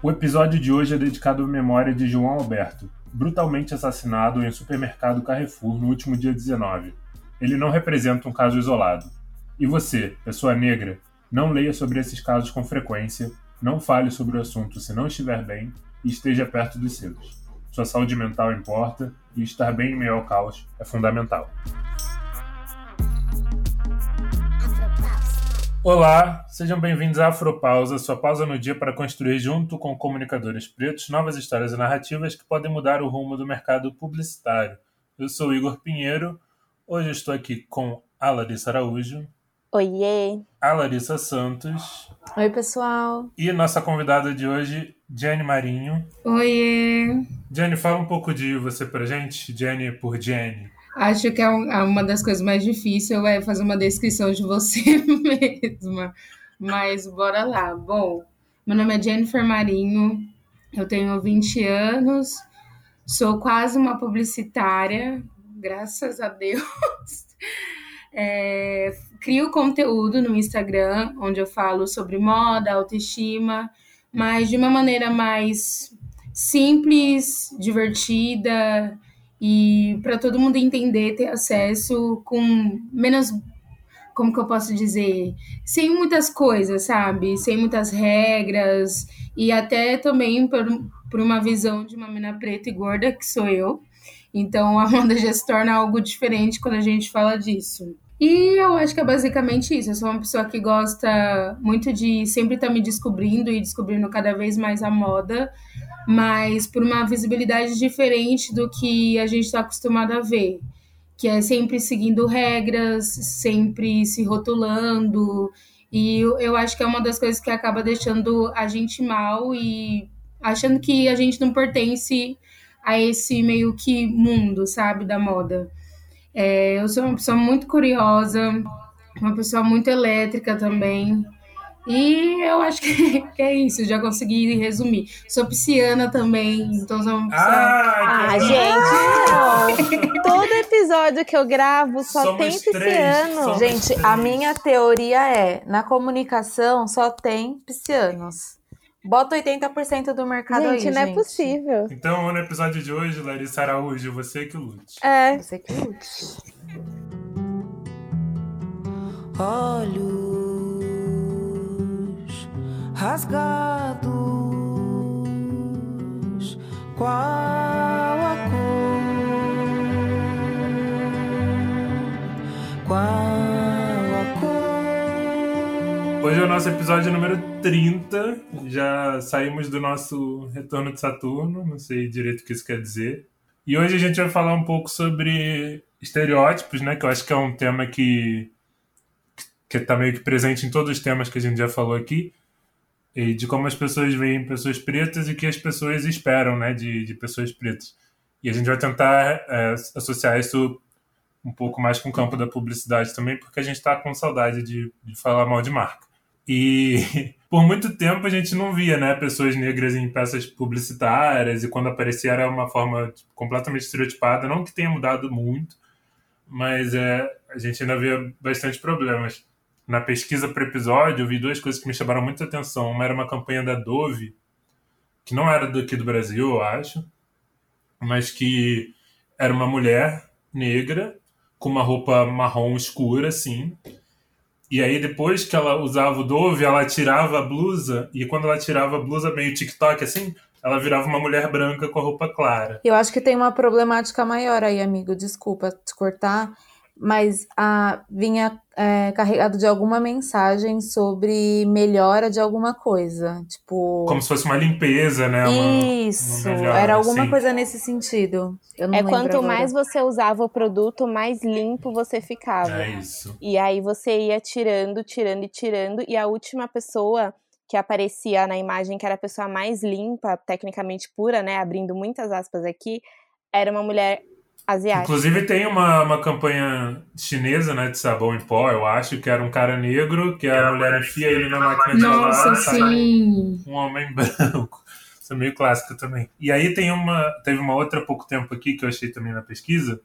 O episódio de hoje é dedicado à memória de João Alberto, brutalmente assassinado em um supermercado Carrefour no último dia 19. Ele não representa um caso isolado. E você, pessoa negra, não leia sobre esses casos com frequência, não fale sobre o assunto se não estiver bem e esteja perto dos seus. Sua saúde mental importa e estar bem em meio ao caos é fundamental. Olá, sejam bem-vindos à Afropausa, sua pausa no dia para construir, junto com comunicadores pretos, novas histórias e narrativas que podem mudar o rumo do mercado publicitário. Eu sou Igor Pinheiro, hoje estou aqui com a Larissa Araújo. Oiê! A Larissa Santos. Oi, pessoal! E nossa convidada de hoje, Jenny Marinho. Oiê! Jenny, fala um pouco de você pra gente, Jenny por Jenny. Acho que é uma das coisas mais difíceis é fazer uma descrição de você mesma. Mas bora lá. Bom, meu nome é Jennifer Marinho, eu tenho 20 anos, sou quase uma publicitária, graças a Deus. É, crio conteúdo no Instagram, onde eu falo sobre moda, autoestima, mas de uma maneira mais simples, divertida e para todo mundo entender, ter acesso com menos como que eu posso dizer, sem muitas coisas, sabe? Sem muitas regras e até também por, por uma visão de uma mina preta e gorda que sou eu. Então a Amanda já se torna algo diferente quando a gente fala disso. E eu acho que é basicamente isso. Eu sou uma pessoa que gosta muito de sempre estar tá me descobrindo e descobrindo cada vez mais a moda, mas por uma visibilidade diferente do que a gente está acostumado a ver, que é sempre seguindo regras, sempre se rotulando, e eu acho que é uma das coisas que acaba deixando a gente mal e achando que a gente não pertence a esse meio que mundo, sabe, da moda. É, eu sou uma pessoa muito curiosa, uma pessoa muito elétrica também. E eu acho que, que, é isso, já consegui resumir. Sou pisciana também, então sou uma pessoa... Ah, ah gente! todo episódio que eu gravo só Somos tem pisciano. gente, três. a minha teoria é: na comunicação só tem piscianos. Bota 80% do mercado gente, aí, gente. não é possível. Então, no episódio de hoje, Larissa Araújo, você que lute. É. Você que lute. Olhos rasgados, qual a cor? Qual a cor? Hoje é o nosso episódio número 30. Já saímos do nosso retorno de Saturno, não sei direito o que isso quer dizer. E hoje a gente vai falar um pouco sobre estereótipos, né? Que eu acho que é um tema que que está meio que presente em todos os temas que a gente já falou aqui e de como as pessoas veem pessoas pretas e que as pessoas esperam né, de, de pessoas pretas. E a gente vai tentar é, associar isso um pouco mais com o campo da publicidade também, porque a gente está com saudade de, de falar mal de marca. E por muito tempo a gente não via né, pessoas negras em peças publicitárias, e quando aparecia era uma forma completamente estereotipada. Não que tenha mudado muito, mas é, a gente ainda vê bastante problemas na pesquisa para episódio, eu vi duas coisas que me chamaram muita atenção. Uma era uma campanha da Dove, que não era daqui do Brasil, eu acho, mas que era uma mulher negra com uma roupa marrom escura, assim. E aí, depois que ela usava o Dove, ela tirava a blusa, e quando ela tirava a blusa meio TikTok, assim, ela virava uma mulher branca com a roupa clara. Eu acho que tem uma problemática maior aí, amigo. Desculpa te cortar mas a, vinha é, carregado de alguma mensagem sobre melhora de alguma coisa. Tipo. Como se fosse uma limpeza, né? Uma, Isso, uma melhora, era alguma assim. coisa nesse sentido. é quanto agora. mais você usava o produto, mais limpo você ficava. É isso. E aí você ia tirando, tirando e tirando, e a última pessoa que aparecia na imagem, que era a pessoa mais limpa, tecnicamente pura, né? Abrindo muitas aspas aqui, era uma mulher asiática. Inclusive tem uma, uma campanha chinesa, né, de sabão em pó, eu acho, que era um cara negro, que a mulher enfia ele na máquina de lavar, Nossa, sim. um homem branco. Isso é meio clássico também. E aí tem uma, teve uma outra há pouco tempo aqui que eu achei também na pesquisa,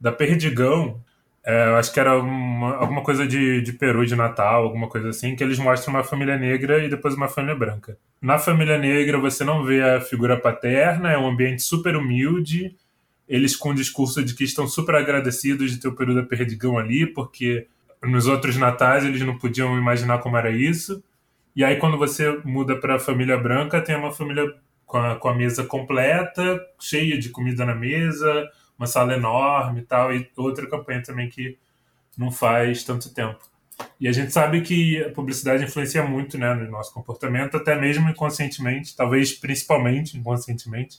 da Perdigão, É, eu acho que era uma, alguma coisa de, de Peru, de Natal, alguma coisa assim, que eles mostram uma família negra e depois uma família branca. Na família negra você não vê a figura paterna, é um ambiente super humilde, eles com o discurso de que estão super agradecidos de ter o peru da Perdigão ali, porque nos outros natais eles não podiam imaginar como era isso. E aí quando você muda para a família branca, tem uma família com a, com a mesa completa, cheia de comida na mesa, uma sala enorme e tal, e outra campanha também que não faz tanto tempo. E a gente sabe que a publicidade influencia muito né, no nosso comportamento, até mesmo inconscientemente, talvez principalmente inconscientemente.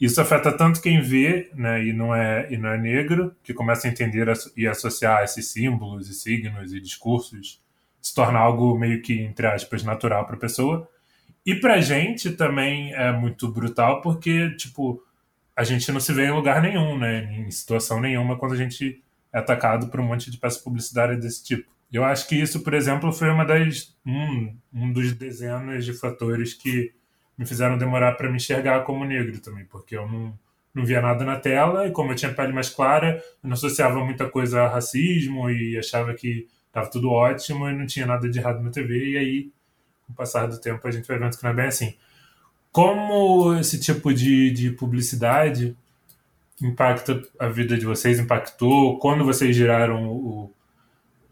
Isso afeta tanto quem vê né, e, não é, e não é negro, que começa a entender e associar esses símbolos e signos e discursos, se torna algo meio que, entre aspas, natural para a pessoa. E para a gente também é muito brutal, porque, tipo, a gente não se vê em lugar nenhum, né? Em situação nenhuma quando a gente é atacado por um monte de peça publicitária desse tipo. Eu acho que isso, por exemplo, foi uma das um, um dos dezenas de fatores que me fizeram demorar para me enxergar como negro também, porque eu não, não via nada na tela e como eu tinha pele mais clara, eu não associava muita coisa a racismo e achava que estava tudo ótimo e não tinha nada de errado na TV e aí, com o passar do tempo, a gente vai vendo que não é bem assim como esse tipo de, de publicidade impacta a vida de vocês, impactou quando vocês giraram o,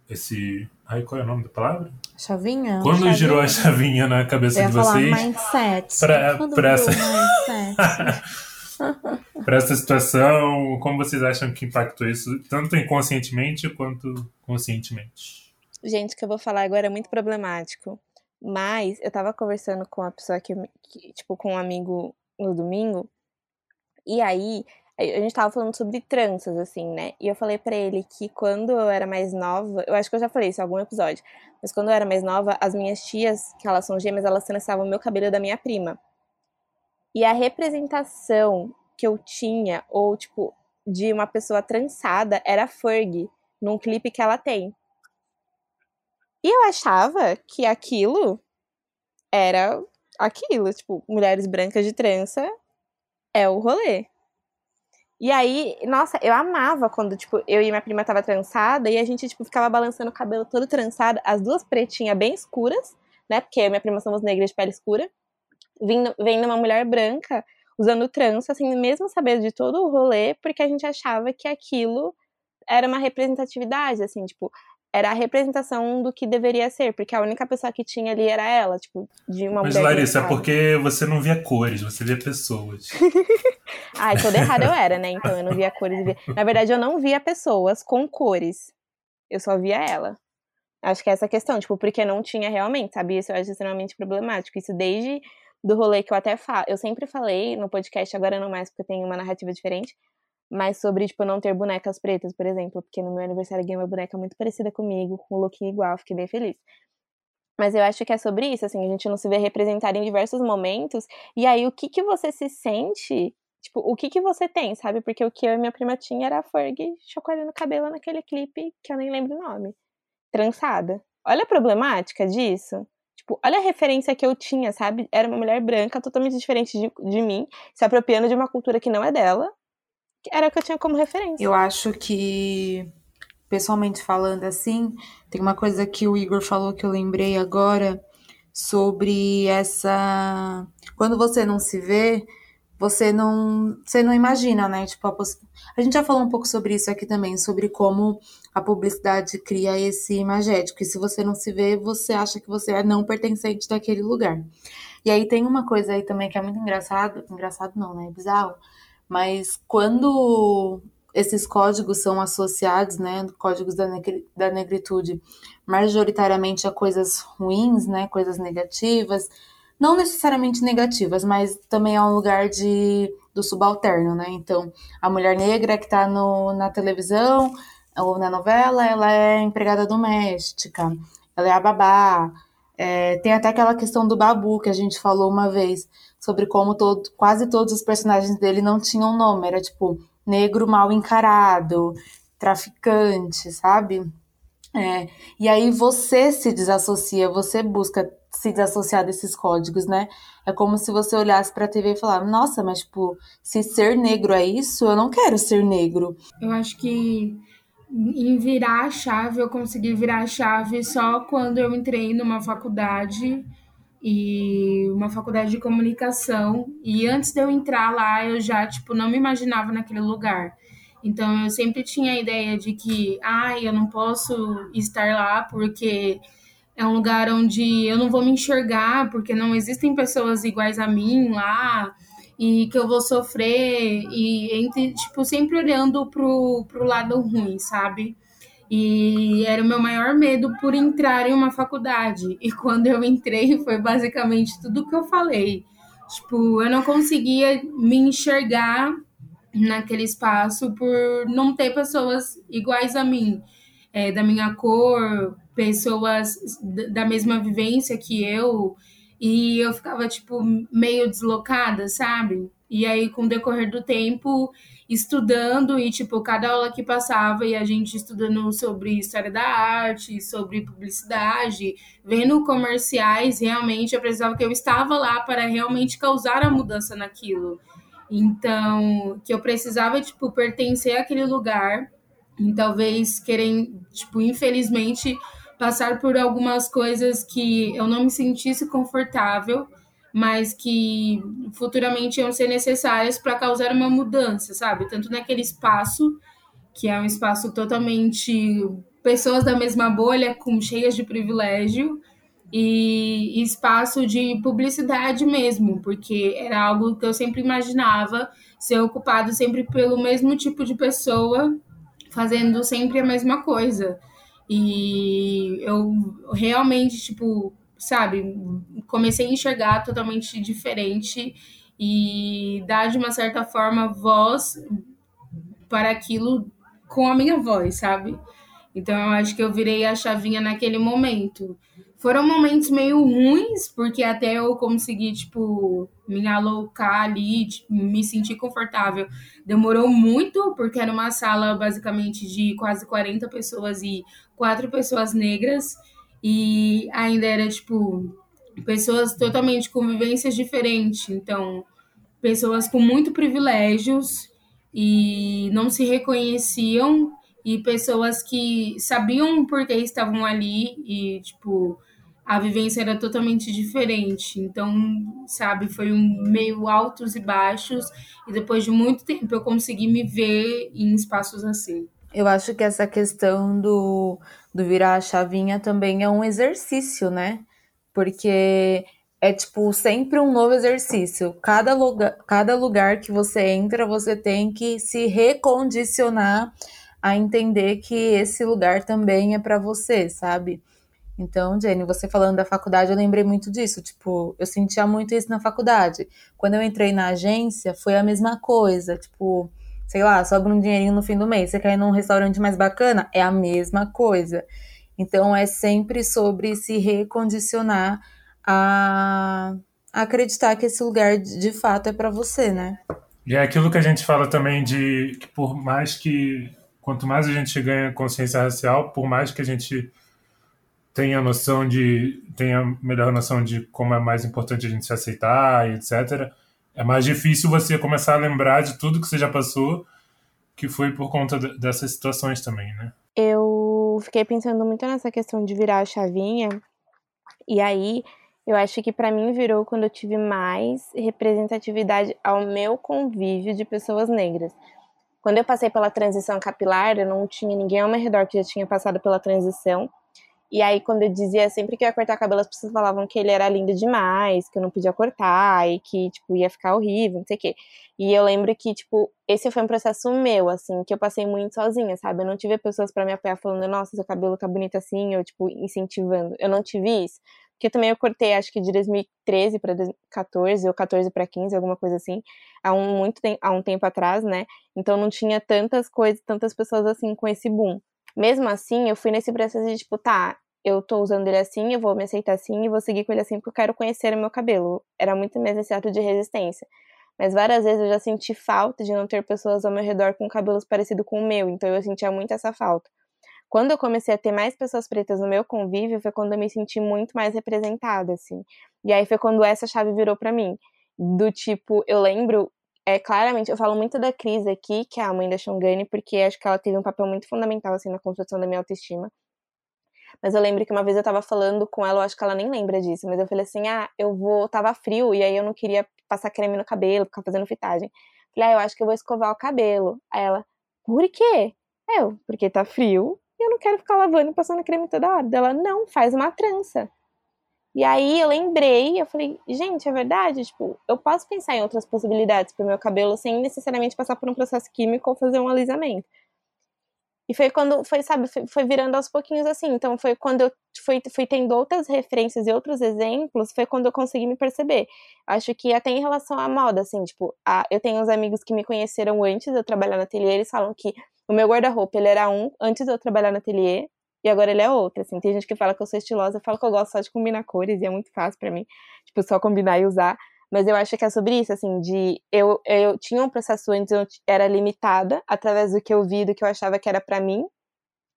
esse. Ai, qual é o nome da palavra? Chavinha? Quando chavinha. girou a chavinha na cabeça de vocês. mindset. Para essa... para essa situação, como vocês acham que impactou isso, tanto inconscientemente quanto conscientemente? Gente, o que eu vou falar agora é muito problemático. Mas eu tava conversando com uma pessoa que, que, tipo, com um amigo no domingo, e aí a gente tava falando sobre tranças, assim, né? E eu falei para ele que quando eu era mais nova, eu acho que eu já falei isso em algum episódio, mas quando eu era mais nova, as minhas tias, que elas são gêmeas, elas trançavam o meu cabelo da minha prima. E a representação que eu tinha, ou tipo, de uma pessoa trançada, era a Ferg, num clipe que ela tem. E eu achava que aquilo era aquilo, tipo, mulheres brancas de trança é o rolê. E aí, nossa, eu amava quando, tipo, eu e minha prima tava trançada e a gente, tipo, ficava balançando o cabelo todo trançado, as duas pretinhas bem escuras, né? Porque eu e minha prima somos negras de pele escura, vindo, vendo uma mulher branca usando trança, assim, mesmo sabendo de todo o rolê, porque a gente achava que aquilo era uma representatividade, assim, tipo, era a representação do que deveria ser, porque a única pessoa que tinha ali era ela, tipo, de uma Mas, mulher. Larissa, é porque você não via cores, você via pessoas. Ai, toda errada eu era, né? Então eu não via cores. Via... Na verdade, eu não via pessoas com cores. Eu só via ela. Acho que é essa questão, tipo, porque não tinha realmente, sabe? Isso eu acho extremamente problemático. Isso desde do rolê que eu até falo. Eu sempre falei no podcast, agora não mais, porque tenho uma narrativa diferente mas sobre, tipo, não ter bonecas pretas, por exemplo, porque no meu aniversário eu ganhei uma boneca muito parecida comigo, com um look igual, fiquei bem feliz. Mas eu acho que é sobre isso, assim, a gente não se vê representado em diversos momentos, e aí o que que você se sente, tipo, o que que você tem, sabe? Porque o que eu e minha prima tinha era a Ferg chacoalhando o cabelo naquele clipe, que eu nem lembro o nome, trançada. Olha a problemática disso. Tipo, olha a referência que eu tinha, sabe? Era uma mulher branca, totalmente diferente de, de mim, se apropriando de uma cultura que não é dela, era o que eu tinha como referência. Eu acho que, pessoalmente falando assim, tem uma coisa que o Igor falou que eu lembrei agora sobre essa. Quando você não se vê, você não, você não imagina, né? Tipo, a, a gente já falou um pouco sobre isso aqui também, sobre como a publicidade cria esse imagético. E se você não se vê, você acha que você é não pertencente daquele lugar. E aí tem uma coisa aí também que é muito engraçado, engraçado não, né? Bizarro, mas quando esses códigos são associados, né, códigos da, negri da negritude, majoritariamente a coisas ruins, né, coisas negativas, não necessariamente negativas, mas também é um lugar de do subalterno, né? Então, a mulher negra que está na televisão ou na novela, ela é empregada doméstica, ela é a babá. É, tem até aquela questão do babu que a gente falou uma vez sobre como todo, quase todos os personagens dele não tinham nome, era tipo negro mal encarado, traficante, sabe? É, e aí você se desassocia, você busca se desassociar desses códigos, né? É como se você olhasse para a TV e falar: "Nossa, mas tipo, se ser negro é isso, eu não quero ser negro". Eu acho que em virar a chave, eu consegui virar a chave só quando eu entrei numa faculdade e uma faculdade de comunicação e antes de eu entrar lá eu já tipo não me imaginava naquele lugar. Então eu sempre tinha a ideia de que, ai, ah, eu não posso estar lá porque é um lugar onde eu não vou me enxergar, porque não existem pessoas iguais a mim lá e que eu vou sofrer e entre tipo sempre olhando pro, pro lado ruim, sabe? E era o meu maior medo por entrar em uma faculdade. E quando eu entrei, foi basicamente tudo que eu falei. Tipo, eu não conseguia me enxergar naquele espaço por não ter pessoas iguais a mim, é, da minha cor, pessoas da mesma vivência que eu. E eu ficava, tipo, meio deslocada, sabe? E aí, com o decorrer do tempo, estudando e, tipo, cada aula que passava e a gente estudando sobre história da arte, sobre publicidade, vendo comerciais, realmente eu precisava que eu estava lá para realmente causar a mudança naquilo. Então, que eu precisava, tipo, pertencer àquele lugar e talvez querem, tipo, infelizmente, passar por algumas coisas que eu não me sentisse confortável mas que futuramente iam ser necessárias para causar uma mudança, sabe? Tanto naquele espaço, que é um espaço totalmente pessoas da mesma bolha, com cheias de privilégio, e espaço de publicidade mesmo, porque era algo que eu sempre imaginava ser ocupado sempre pelo mesmo tipo de pessoa, fazendo sempre a mesma coisa. E eu realmente, tipo, sabe, comecei a enxergar totalmente diferente e dar de uma certa forma voz para aquilo com a minha voz, sabe? Então eu acho que eu virei a chavinha naquele momento. Foram momentos meio ruins, porque até eu conseguir, tipo, me alocar ali, tipo, me sentir confortável. Demorou muito, porque era uma sala basicamente de quase 40 pessoas e quatro pessoas negras. E ainda era, tipo, pessoas totalmente com vivências diferentes. Então, pessoas com muito privilégios e não se reconheciam e pessoas que sabiam por que estavam ali e, tipo, a vivência era totalmente diferente. Então, sabe, foi um meio altos e baixos e depois de muito tempo eu consegui me ver em espaços assim. Eu acho que essa questão do, do virar a chavinha também é um exercício, né? Porque é tipo sempre um novo exercício. Cada lugar, cada lugar que você entra, você tem que se recondicionar a entender que esse lugar também é para você, sabe? Então, Jenny, você falando da faculdade, eu lembrei muito disso. Tipo, eu sentia muito isso na faculdade. Quando eu entrei na agência, foi a mesma coisa. Tipo, sei lá, sobra um dinheirinho no fim do mês, você quer ir num restaurante mais bacana? É a mesma coisa. Então é sempre sobre se recondicionar a, acreditar que esse lugar de fato é para você, né? E é aquilo que a gente fala também de que por mais que quanto mais a gente ganha consciência racial, por mais que a gente tenha noção de tenha melhor noção de como é mais importante a gente se aceitar etc é mais difícil você começar a lembrar de tudo que você já passou, que foi por conta dessas situações também, né? Eu fiquei pensando muito nessa questão de virar a chavinha, e aí eu acho que para mim virou quando eu tive mais representatividade ao meu convívio de pessoas negras. Quando eu passei pela transição capilar, eu não tinha ninguém ao meu redor que já tinha passado pela transição. E aí, quando eu dizia sempre que eu ia cortar cabelo, as pessoas falavam que ele era lindo demais, que eu não podia cortar e que, tipo, ia ficar horrível, não sei o quê. E eu lembro que, tipo, esse foi um processo meu, assim, que eu passei muito sozinha, sabe? Eu não tive pessoas para me apoiar falando, nossa, seu cabelo tá bonito assim, ou, tipo, incentivando. Eu não tive isso. Porque também eu cortei, acho que de 2013 para 2014, ou 14 para 15, alguma coisa assim, há um, muito há um tempo atrás, né? Então não tinha tantas coisas, tantas pessoas assim com esse boom. Mesmo assim, eu fui nesse processo de tipo, tá, eu tô usando ele assim, eu vou me aceitar assim e vou seguir com ele assim porque eu quero conhecer o meu cabelo. Era muito mais esse ato de resistência. Mas várias vezes eu já senti falta de não ter pessoas ao meu redor com cabelos parecidos com o meu, então eu sentia muito essa falta. Quando eu comecei a ter mais pessoas pretas no meu convívio, foi quando eu me senti muito mais representada, assim. E aí foi quando essa chave virou para mim. Do tipo, eu lembro é claramente, eu falo muito da Cris aqui, que é a mãe da Shongani, porque acho que ela teve um papel muito fundamental, assim, na construção da minha autoestima. Mas eu lembro que uma vez eu tava falando com ela, eu acho que ela nem lembra disso, mas eu falei assim: ah, eu vou. Tava frio, e aí eu não queria passar creme no cabelo, ficar fazendo fitagem. Falei, ah, eu acho que eu vou escovar o cabelo. Aí ela, por quê? Eu, porque tá frio e eu não quero ficar lavando e passando creme toda hora. Ela, não, faz uma trança. E aí eu lembrei, eu falei, gente, é verdade, tipo, eu posso pensar em outras possibilidades pro meu cabelo sem necessariamente passar por um processo químico ou fazer um alisamento. E foi quando, foi, sabe, foi, foi, virando aos pouquinhos assim. Então foi quando eu fui, fui tendo outras referências e outros exemplos, foi quando eu consegui me perceber. Acho que até em relação à moda, assim, tipo, a, eu tenho uns amigos que me conheceram antes de eu trabalhar na ateliê, eles falam que o meu guarda-roupa, ele era um antes de eu trabalhar na ateliê, e agora ele é outro, assim. Tem gente que fala que eu sou estilosa, eu falo que eu gosto só de combinar cores, e é muito fácil para mim, tipo, só combinar e usar. Mas eu acho que é sobre isso, assim, de eu, eu tinha um processo antes, eu era limitada através do que eu vi, do que eu achava que era para mim.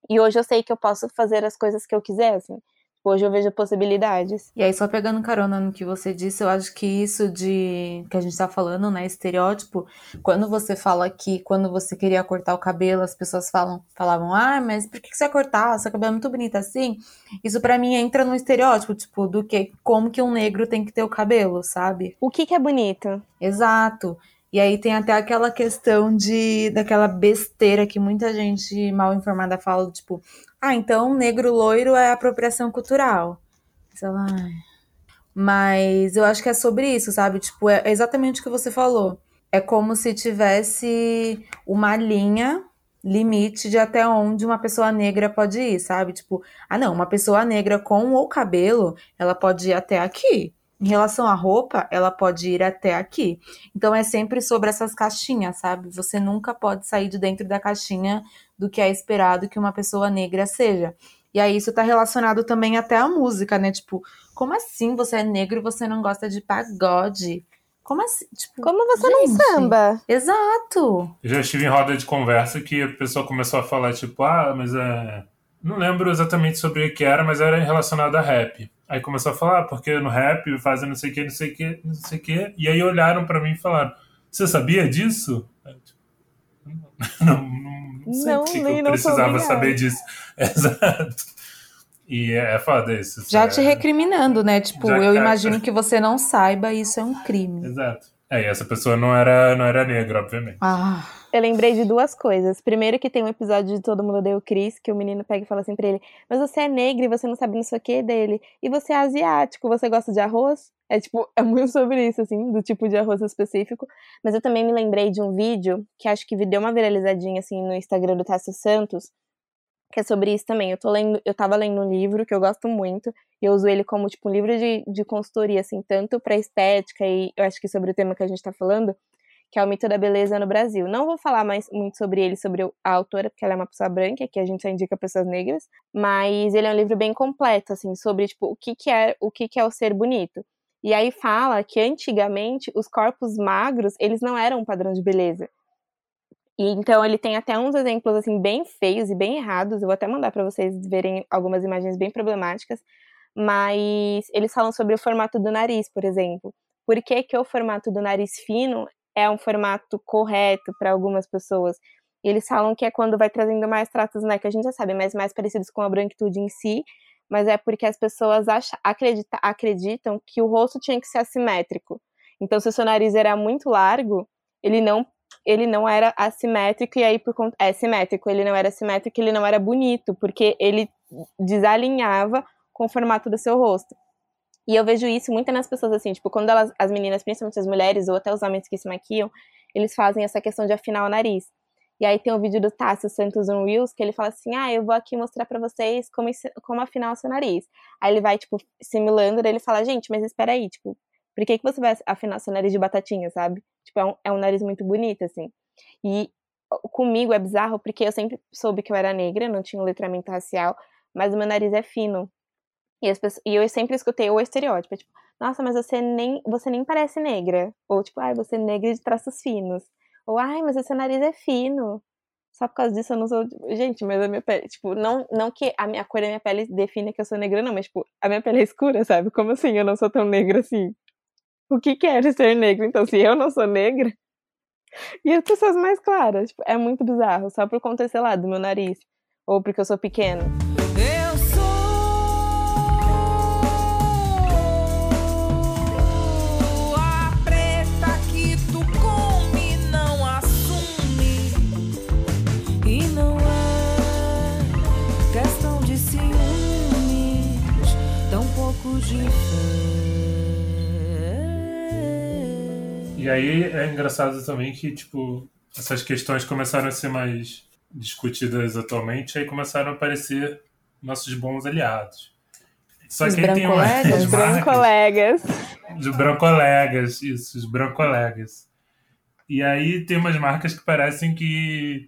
E hoje eu sei que eu posso fazer as coisas que eu quiser, assim. Hoje eu vejo possibilidades. E aí, só pegando carona no que você disse, eu acho que isso de que a gente tá falando, né, estereótipo, quando você fala que quando você queria cortar o cabelo, as pessoas falam, falavam, ah, mas por que você vai cortar? Seu cabelo é muito bonito assim. Isso para mim entra no estereótipo, tipo, do que como que um negro tem que ter o cabelo, sabe? O que que é bonito? Exato. E aí tem até aquela questão de daquela besteira que muita gente mal informada fala, tipo, ah, então negro loiro é apropriação cultural. Sei lá. Mas eu acho que é sobre isso, sabe? Tipo, é exatamente o que você falou. É como se tivesse uma linha limite de até onde uma pessoa negra pode ir, sabe? Tipo, ah, não, uma pessoa negra com o cabelo, ela pode ir até aqui. Em relação à roupa, ela pode ir até aqui. Então é sempre sobre essas caixinhas, sabe? Você nunca pode sair de dentro da caixinha do que é esperado que uma pessoa negra seja. E aí isso tá relacionado também até à música, né? Tipo, como assim você é negro e você não gosta de pagode? Como assim? Tipo, como você gente, não samba? Exato. Eu já estive em roda de conversa que a pessoa começou a falar, tipo, ah, mas é. Não lembro exatamente sobre o que era, mas era relacionado a rap. Aí começou a falar, ah, porque no rap fazem não sei o que, não sei o que, não sei o que. E aí olharam para mim e falaram: Você sabia disso? Não, não, não sei não, porque eu precisava saber disso. Exato. E é, é foda isso. Já é... te recriminando, né? Tipo, eu imagino que você não saiba, isso é um crime. Exato. É, e essa pessoa não era, não era negra, obviamente. Ah. Eu lembrei de duas coisas. Primeiro que tem um episódio de Todo Mundo Deu o Chris, que o menino pega e fala assim pra ele, mas você é negro e você não sabe isso aqui dele. E você é asiático, você gosta de arroz? É tipo, é muito sobre isso, assim, do tipo de arroz específico. Mas eu também me lembrei de um vídeo que acho que deu uma viralizadinha, assim, no Instagram do Tássio Santos, que é sobre isso também. Eu tô lendo, eu tava lendo um livro que eu gosto muito, e eu uso ele como, tipo, um livro de, de consultoria, assim, tanto pra estética e eu acho que sobre o tema que a gente tá falando, que é o mito da beleza no Brasil. Não vou falar mais muito sobre ele, sobre a autora, porque ela é uma pessoa branca, que a gente só indica pessoas negras, mas ele é um livro bem completo, assim, sobre, tipo, o que que é, o que que é o ser bonito. E aí fala que antigamente os corpos magros, eles não eram um padrão de beleza. E então ele tem até uns exemplos assim bem feios e bem errados. Eu vou até mandar para vocês verem algumas imagens bem problemáticas, mas eles falam sobre o formato do nariz, por exemplo. Por que, que o formato do nariz fino é um formato correto para algumas pessoas. E eles falam que é quando vai trazendo mais traços, né, que a gente já sabe, mas mais parecidos com a branquitude em si, mas é porque as pessoas acham, acredita, acreditam que o rosto tinha que ser assimétrico. Então, se o seu nariz era muito largo, ele não ele não era assimétrico e aí por conta é simétrico, ele não era simétrico, ele não era bonito, porque ele desalinhava com o formato do seu rosto. E eu vejo isso muito nas pessoas, assim, tipo, quando elas, as meninas, principalmente as mulheres, ou até os homens que se maquiam, eles fazem essa questão de afinar o nariz. E aí tem um vídeo do Tássio Santos on Reels que ele fala assim: Ah, eu vou aqui mostrar para vocês como, como afinar o seu nariz. Aí ele vai, tipo, simulando, daí ele fala: Gente, mas espera aí, tipo, por que, que você vai afinar seu nariz de batatinha, sabe? Tipo, é um, é um nariz muito bonito, assim. E comigo é bizarro porque eu sempre soube que eu era negra, não tinha um letramento racial, mas o meu nariz é fino. E, pessoas, e, eu sempre escutei o estereótipo, tipo, nossa, mas você nem, você nem parece negra. Ou tipo, ai, você é negra de traços finos. Ou, ai, mas seu nariz é fino. Só por causa disso eu não sou. Gente, mas a minha pele. Tipo, não, não que a, minha, cor da minha pele define que eu sou negra, não, mas, tipo, a minha pele é escura, sabe? Como assim eu não sou tão negra assim? O que quer ser negra? Então, se eu não sou negra, E as pessoas mais claras, tipo, é muito bizarro, só por conta, sei lá, do meu nariz. Ou porque eu sou pequena. Eu sou que tu come, não. E não é questão de ciúmes, tão pouco de. E aí é engraçado também que, tipo, essas questões começaram a ser mais discutidas atualmente, aí começaram a aparecer nossos bons aliados. Só Os que aí tem uma, Os brancolegas. Os brancolegas, isso, os brancolegas. E aí tem umas marcas que parecem que.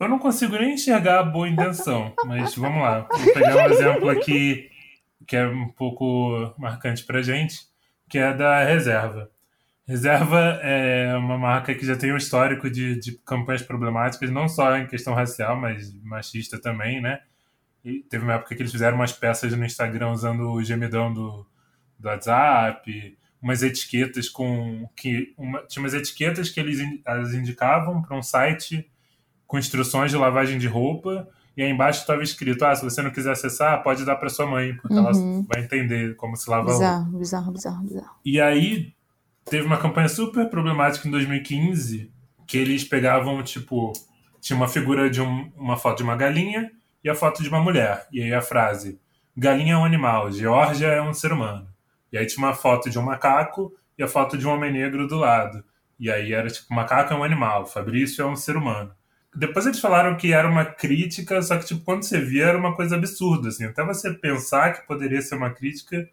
Eu não consigo nem enxergar a boa intenção, mas vamos lá. Vou pegar um exemplo aqui que é um pouco marcante pra gente, que é da Reserva. Reserva é uma marca que já tem um histórico de, de campanhas problemáticas, não só em questão racial, mas machista também, né? E teve uma época que eles fizeram umas peças no Instagram usando o gemidão do, do WhatsApp, umas etiquetas com que uma, tinha umas etiquetas que eles as indicavam para um site com instruções de lavagem de roupa e aí embaixo estava escrito: ah, se você não quiser acessar, pode dar para sua mãe, porque ela Uhum. vai entender como se lava. Bizarro, bizarro, bizarro, bizarro. E aí teve uma campanha super problemática em 2015 que eles pegavam, tipo, tinha uma figura de um- uma foto de uma galinha e a foto de uma mulher. E aí a frase: galinha é um animal, Geórgia é um ser humano. E aí tinha uma foto de um macaco e a foto de um homem negro do lado. E aí era tipo, macaco é um animal, Fabrício é um ser humano. Depois eles falaram que era uma crítica, só que tipo, quando você via era uma coisa absurda, assim. Até você pensar que poderia ser uma crítica,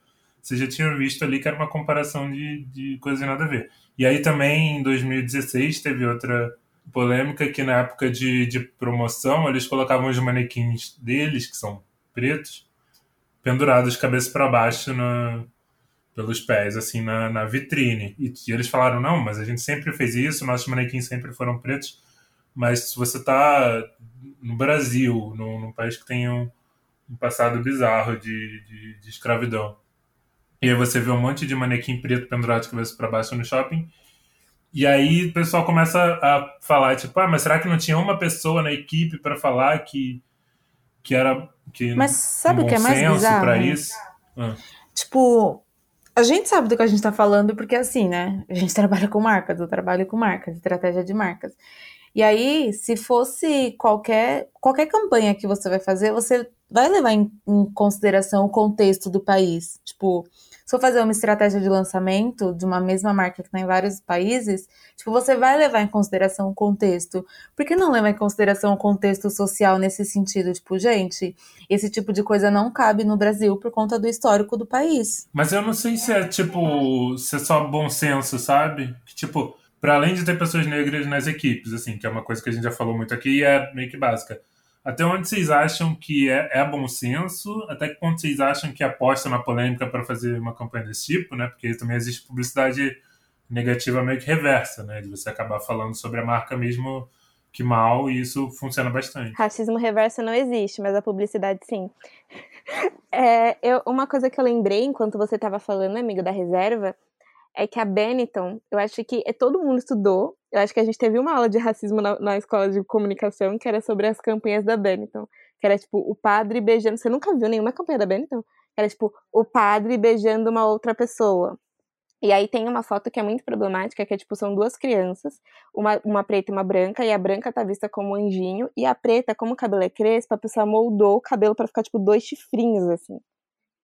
você já tinha visto ali que era uma comparação de, de coisas nada a ver. E aí também, em 2016, teve outra polêmica que na época de, de promoção, eles colocavam os manequins deles, que são pretos, pendurados cabeça para baixo na, pelos pés, assim, na, na vitrine. E, e eles falaram, não, mas a gente sempre fez isso, nossos manequins sempre foram pretos, mas se você tá no Brasil, num, num país que tem um, um passado bizarro de, de, de escravidão, e aí você vê um monte de manequim preto pendurado de cabeça para baixo no shopping. E aí o pessoal começa a falar, tipo, ah, mas será que não tinha uma pessoa na equipe para falar que, que era. Que Mas sabe um o que é mais bizarro? pra isso? Ah, Tipo, a gente sabe do que a gente tá falando, porque assim, né? A gente trabalha com marcas, eu trabalho com marcas, estratégia de marcas. E aí, se fosse qualquer, qualquer campanha que você vai fazer, você vai levar em, em consideração o contexto do país. Tipo, for fazer uma estratégia de lançamento de uma mesma marca que está em vários países, tipo, você vai levar em consideração o contexto. Por que não levar em consideração o contexto social nesse sentido? Tipo, gente, esse tipo de coisa não cabe no Brasil por conta do histórico do país. Mas eu não sei se é tipo. se é só bom senso, sabe? Que, tipo, para além de ter pessoas negras nas equipes, assim, que é uma coisa que a gente já falou muito aqui e é meio que básica. Até onde vocês acham que é, é bom senso? Até que ponto vocês acham que aposta na polêmica para fazer uma campanha desse tipo, né? Porque também existe publicidade negativa meio que reversa, né? De você acabar falando sobre a marca mesmo que mal e isso funciona bastante. Racismo reverso não existe, mas a publicidade sim. É, eu, uma coisa que eu lembrei enquanto você estava falando, amigo da reserva, é que a Benetton, eu acho que é, todo mundo estudou. Eu acho que a gente teve uma aula de racismo na, na escola de comunicação que era sobre as campanhas da Benetton. Que era tipo o padre beijando. Você nunca viu nenhuma campanha da Benetton? Era tipo o padre beijando uma outra pessoa. E aí tem uma foto que é muito problemática, que é tipo, são duas crianças, uma, uma preta e uma branca, e a branca tá vista como um anjinho, e a preta, como o cabelo é crespo, a pessoa moldou o cabelo para ficar tipo dois chifrinhos, assim.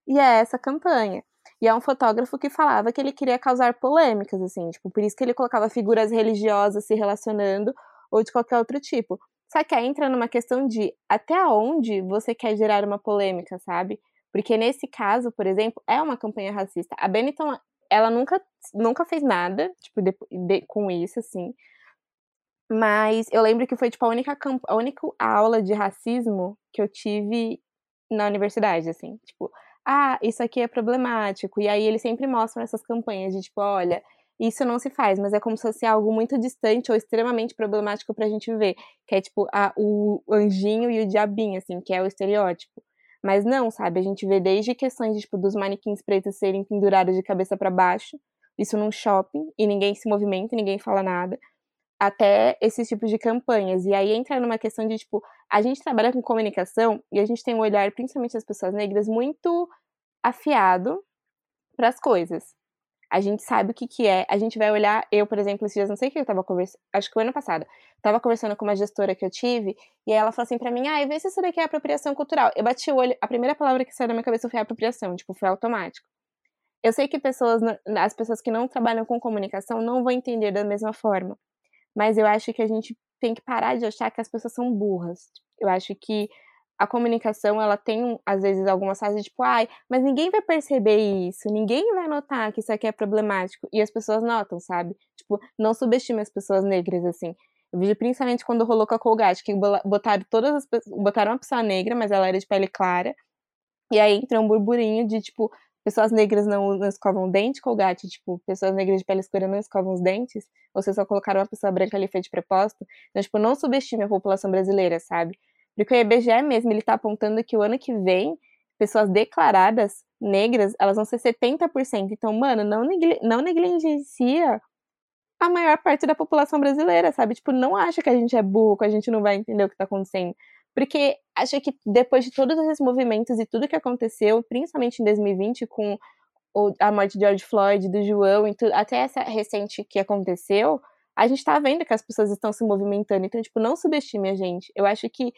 E é essa campanha. E é um fotógrafo que falava que ele queria causar polêmicas, assim, tipo, por isso que ele colocava figuras religiosas se relacionando, ou de qualquer outro tipo. Só que aí entra numa questão de até onde você quer gerar uma polêmica, sabe? Porque nesse caso, por exemplo, é uma campanha racista. A Benetton, ela nunca, nunca fez nada, tipo, de, de, com isso, assim. Mas eu lembro que foi, tipo, a única, a única aula de racismo que eu tive na universidade, assim. Tipo, ah, isso aqui é problemático. E aí eles sempre mostram essas campanhas de, tipo, olha, isso não se faz, mas é como se fosse algo muito distante ou extremamente problemático pra gente ver. Que é, tipo, a, o anjinho e o diabinho, assim, que é o estereótipo. Mas não, sabe? A gente vê desde questões de, tipo, dos manequins pretos serem pendurados de cabeça para baixo, isso num shopping, e ninguém se movimenta, ninguém fala nada, até esses tipos de campanhas. E aí entra numa questão de, tipo, a gente trabalha com comunicação e a gente tem um olhar, principalmente das pessoas negras, muito afiado para as coisas. A gente sabe o que, que é. A gente vai olhar. Eu, por exemplo, esses dias, não sei o que eu tava conversando. Acho que o ano passado. Tava conversando com uma gestora que eu tive. E aí ela falou assim pra mim: ah, vê se isso daqui é apropriação cultural. Eu bati o olho. A primeira palavra que saiu da minha cabeça foi apropriação. Tipo, foi automático. Eu sei que pessoas, as pessoas que não trabalham com comunicação não vão entender da mesma forma. Mas eu acho que a gente tem que parar de achar que as pessoas são burras. Eu acho que a comunicação, ela tem, às vezes, algumas fases tipo, ai, mas ninguém vai perceber isso, ninguém vai notar que isso aqui é problemático. E as pessoas notam, sabe? Tipo, não subestime as pessoas negras, assim. Eu vejo principalmente quando rolou com a Colgate, que botaram todas as botaram uma pessoa negra, mas ela era de pele clara. E aí entra um burburinho de, tipo, pessoas negras não, não escovam dente, Colgate, tipo, pessoas negras de pele escura não escovam os dentes, ou vocês só colocaram uma pessoa branca ali feita de propósito. Então, tipo, não subestime a população brasileira, sabe? Porque o IBGE mesmo, ele está apontando que o ano que vem, pessoas declaradas negras, elas vão ser 70%. Então, mano, não, negli não negligencia a maior parte da população brasileira, sabe? Tipo, não acha que a gente é burro, que a gente não vai entender o que está acontecendo. Porque acho que depois de todos esses movimentos e tudo que aconteceu, principalmente em 2020, com a morte de George Floyd, do João e tudo, até essa recente que aconteceu, a gente tá vendo que as pessoas estão se movimentando. Então, tipo, não subestime a gente. Eu acho que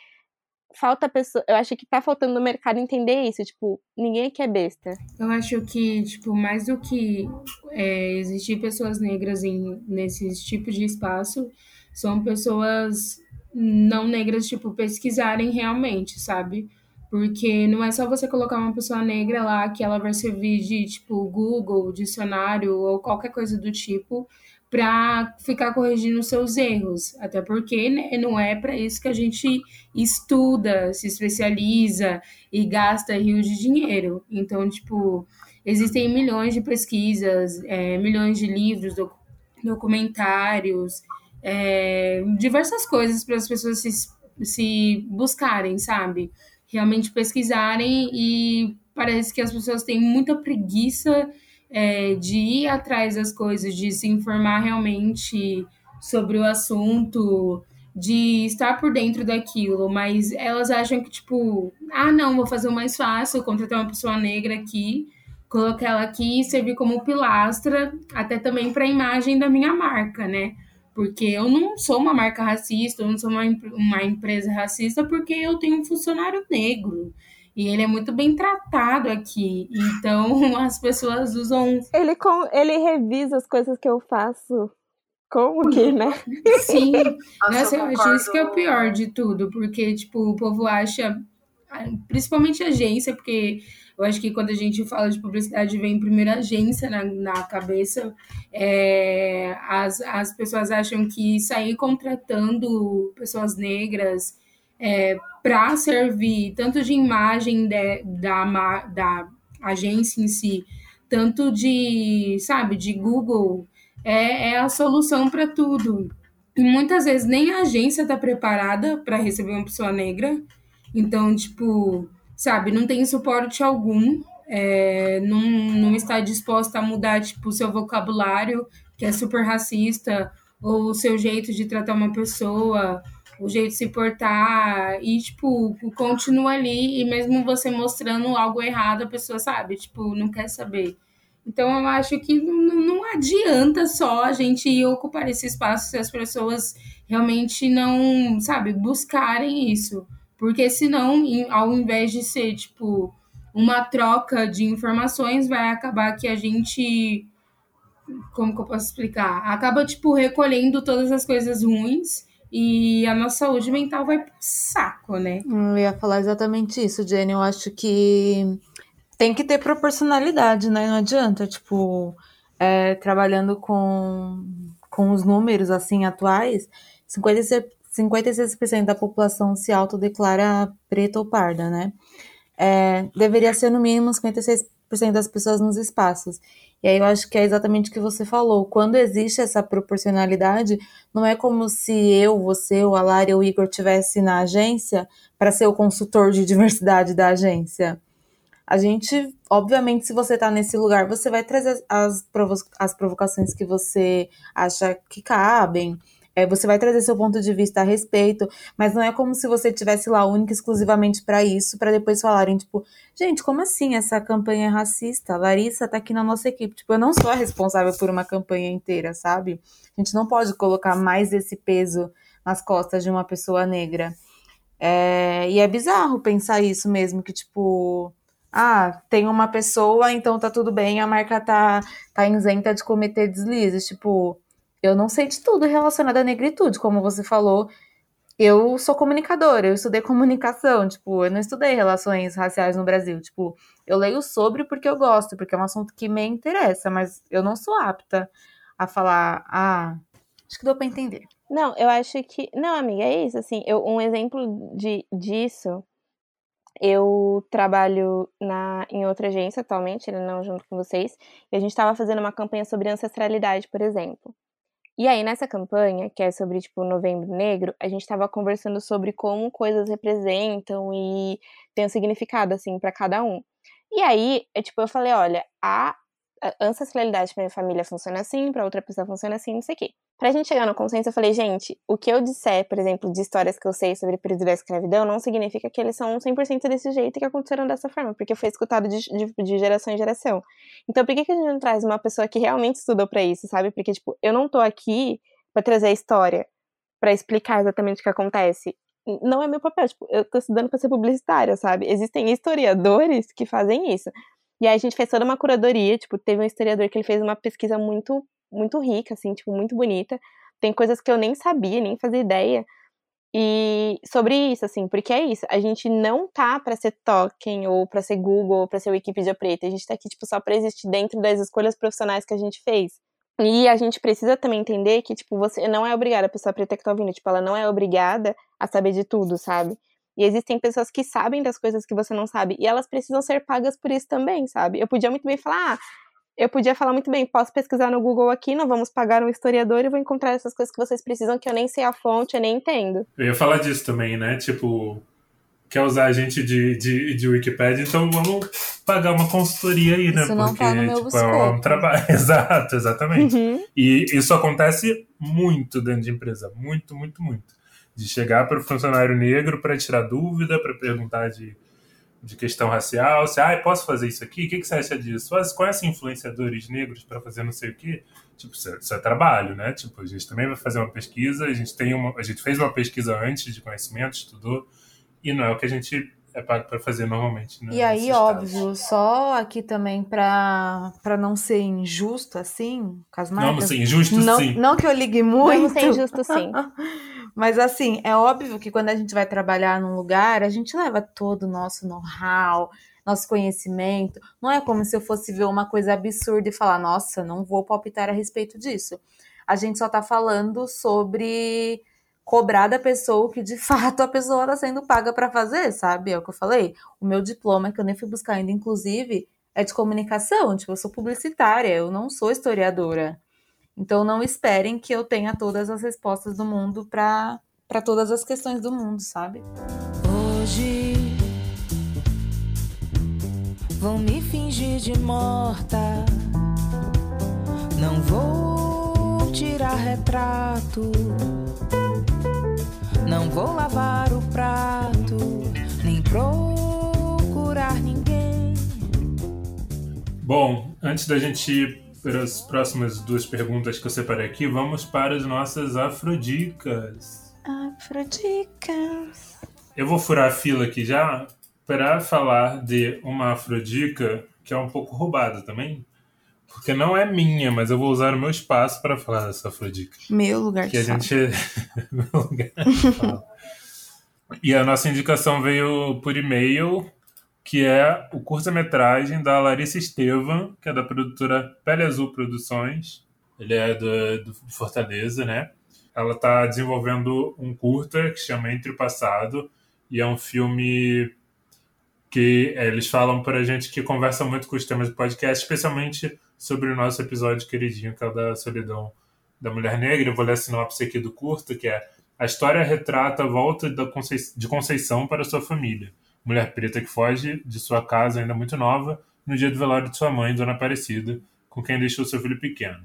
falta pessoa, eu acho que tá faltando no mercado entender isso, tipo, ninguém aqui é besta. Eu acho que, tipo, mais do que é, existir pessoas negras em, nesses tipos de espaço, são pessoas não negras, tipo, pesquisarem realmente, sabe? Porque não é só você colocar uma pessoa negra lá que ela vai servir de, tipo, Google, dicionário ou qualquer coisa do tipo para ficar corrigindo seus erros, até porque né, não é para isso que a gente estuda, se especializa e gasta rios de dinheiro. Então, tipo, existem milhões de pesquisas, é, milhões de livros, doc documentários, é, diversas coisas para as pessoas se, se buscarem, sabe? Realmente pesquisarem e parece que as pessoas têm muita preguiça é, de ir atrás das coisas, de se informar realmente sobre o assunto, de estar por dentro daquilo, mas elas acham que, tipo, ah, não, vou fazer o mais fácil, contratar uma pessoa negra aqui, colocar ela aqui e servir como pilastra, até também para a imagem da minha marca, né? Porque eu não sou uma marca racista, eu não sou uma, uma empresa racista, porque eu tenho um funcionário negro. E ele é muito bem tratado aqui. Então as pessoas usam. Ele, com, ele revisa as coisas que eu faço. Como que, né? Sim. Nossa, eu, eu acho isso que é o pior de tudo, porque, tipo, o povo acha, principalmente agência, porque eu acho que quando a gente fala de publicidade, vem primeiro agência na, na cabeça. É, as, as pessoas acham que sair contratando pessoas negras é, para servir tanto de imagem de, da, da agência em si, tanto de, sabe, de Google, é, é a solução para tudo. E muitas vezes nem a agência está preparada para receber uma pessoa negra. Então, tipo, sabe, não tem suporte algum, é, não, não está disposta a mudar, tipo, o seu vocabulário, que é super racista, ou o seu jeito de tratar uma pessoa, o jeito de se portar e, tipo, continua ali e mesmo você mostrando algo errado, a pessoa sabe, tipo, não quer saber. Então eu acho que não, não adianta só a gente ocupar esse espaço se as pessoas realmente não, sabe, buscarem isso. Porque senão, ao invés de ser, tipo, uma troca de informações, vai acabar que a gente. Como que eu posso explicar? Acaba, tipo, recolhendo todas as coisas ruins e a nossa saúde mental vai pro saco, né? Eu ia falar exatamente isso, Jenny. Eu acho que tem que ter proporcionalidade, né? Não adianta, tipo, é, trabalhando com, com os números assim atuais, 56%, 56% da população se autodeclara preta ou parda, né? É, deveria ser no mínimo 56% das pessoas nos espaços. E aí eu acho que é exatamente o que você falou. Quando existe essa proporcionalidade, não é como se eu, você, o Alária ou o Igor tivesse na agência para ser o consultor de diversidade da agência. A gente, obviamente, se você está nesse lugar, você vai trazer as, provo as provocações que você acha que cabem. É, você vai trazer seu ponto de vista a respeito, mas não é como se você tivesse lá única exclusivamente para isso, para depois falarem, tipo, gente, como assim essa campanha é racista? A Larissa tá aqui na nossa equipe. Tipo, eu não sou a responsável por uma campanha inteira, sabe? A gente não pode colocar mais esse peso nas costas de uma pessoa negra. É, e é bizarro pensar isso mesmo, que tipo, ah, tem uma pessoa, então tá tudo bem, a marca tá, tá isenta de cometer deslizes. Tipo, eu não sei de tudo relacionado à negritude, como você falou. Eu sou comunicadora, eu estudei comunicação, tipo, eu não estudei relações raciais no Brasil. Tipo, eu leio sobre porque eu gosto, porque é um assunto que me interessa, mas eu não sou apta a falar, ah, acho que deu pra entender. Não, eu acho que. Não, amiga, é isso. Assim, eu, um exemplo de, disso. Eu trabalho na, em outra agência atualmente, ele não junto com vocês, e a gente estava fazendo uma campanha sobre ancestralidade, por exemplo. E aí, nessa campanha, que é sobre, tipo, Novembro Negro, a gente estava conversando sobre como coisas representam e tem um significado, assim, para cada um. E aí, é, tipo, eu falei, olha, a ancestralidade para minha família funciona assim, para outra pessoa funciona assim, não sei o quê. Pra gente chegar no consenso, eu falei, gente, o que eu disser, por exemplo, de histórias que eu sei sobre o período da escravidão, não significa que eles são 100% desse jeito e que aconteceram dessa forma, porque foi escutado de, de, de, geração em geração. Então, por que, que a gente não traz uma pessoa que realmente estudou para isso, sabe? Porque, tipo, eu não tô aqui para trazer a história, para explicar exatamente o que acontece. Não é meu papel, tipo, eu tô estudando para ser publicitária, sabe? Existem historiadores que fazem isso. E aí a gente fez toda uma curadoria, tipo, teve um historiador que ele fez uma pesquisa muito muito rica, assim, tipo, muito bonita. Tem coisas que eu nem sabia, nem fazia ideia. E sobre isso, assim, porque é isso, a gente não tá para ser token ou para ser Google ou para ser Wikipedia preta, a gente tá aqui tipo só para existir dentro das escolhas profissionais que a gente fez. E a gente precisa também entender que tipo você não é obrigada a pessoa preta que tá ouvindo, tipo, ela não é obrigada a saber de tudo, sabe? E existem pessoas que sabem das coisas que você não sabe e elas precisam ser pagas por isso também, sabe? Eu podia muito bem falar, ah, eu podia falar muito bem, posso pesquisar no Google aqui, não vamos pagar um historiador e vou encontrar essas coisas que vocês precisam que eu nem sei a fonte, eu nem entendo. Eu ia falar disso também, né? Tipo, quer usar a gente de, de, de Wikipedia, então vamos pagar uma consultoria aí, né? Isso não Porque tá no meu tipo, é um trabalho. Exato, exatamente. Uhum. E isso acontece muito dentro de empresa, muito, muito, muito. De chegar para o funcionário negro para tirar dúvida, para perguntar de de questão racial, se, ah, posso fazer isso aqui? O que, que você acha disso? Você conhece influenciadores negros para fazer não sei o quê? Tipo, isso é, isso é, trabalho, né? Tipo, a gente também vai fazer uma pesquisa, a gente tem uma, a gente fez uma pesquisa antes de conhecimento, estudou, e não é o que a gente é pago para fazer normalmente. Né, e aí, óbvio, casos. só aqui também para não ser injusto assim, com as marcas. Não, ser injusto não, sim. Não que eu ligue muito. Vamos ser injusto sim. Mas assim, é óbvio que quando a gente vai trabalhar num lugar, a gente leva todo o nosso know-how, nosso conhecimento. Não é como se eu fosse ver uma coisa absurda e falar, nossa, não vou palpitar a respeito disso. A gente só tá falando sobre cobrar da pessoa o que de fato a pessoa está sendo paga para fazer, sabe? É o que eu falei. O meu diploma, que eu nem fui buscar ainda, inclusive, é de comunicação. Tipo, eu sou publicitária, eu não sou historiadora. Então não esperem que eu tenha todas as respostas do mundo para todas as questões do mundo, sabe? Hoje vou me fingir de morta. Não vou tirar retrato. Não vou lavar o prato, nem procurar ninguém. Bom, antes da gente ir para as próximas duas perguntas que eu separei aqui, vamos para as nossas afrodicas. Afrodicas. Eu vou furar a fila aqui já para falar de uma afrodica que é um pouco roubada também. Porque não é minha, mas eu vou usar o meu espaço para falar dessa afrodica. Meu lugar que de a gente meu lugar de fala. E a nossa indicação veio por e-mail que é o curta-metragem da Larissa Estevam, que é da produtora Pele Azul Produções. Ele é do, do Fortaleza, né? Ela está desenvolvendo um curta que chama Entre o Passado, e é um filme que é, eles falam para a gente que conversa muito com os temas do podcast, especialmente sobre o nosso episódio queridinho, que é o da solidão da mulher negra. Eu vou ler a sinopse aqui do curta, que é a história retrata a volta de Conceição para sua família mulher preta que foge de sua casa ainda muito nova no dia do velório de sua mãe, Dona Aparecida, com quem deixou seu filho pequeno,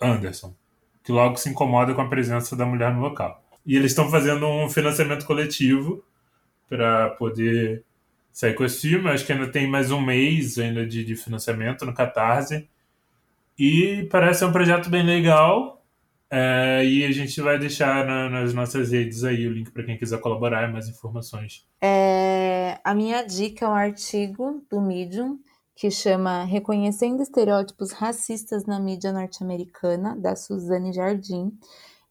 Anderson. que logo se incomoda com a presença da mulher no local. E eles estão fazendo um financiamento coletivo para poder sair com esse filme. Acho que ainda tem mais um mês ainda de, de financiamento no Catarse. E parece um projeto bem legal. É, e a gente vai deixar na, nas nossas redes aí o link para quem quiser colaborar e mais informações. É, a minha dica é um artigo do Medium que chama Reconhecendo Estereótipos Racistas na Mídia Norte-Americana, da Suzane Jardim.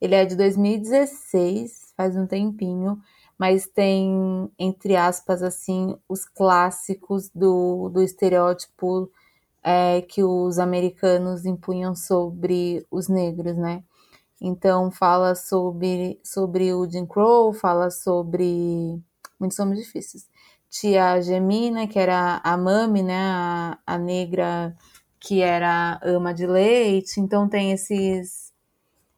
Ele é de 2016, faz um tempinho, mas tem, entre aspas, assim, os clássicos do, do estereótipo é, que os americanos impunham sobre os negros, né? Então fala sobre, sobre o Jim Crow, fala sobre. Muitos nomes difíceis. Tia Gemina, que era a mami, né? A, a negra que era ama de leite. Então tem esses,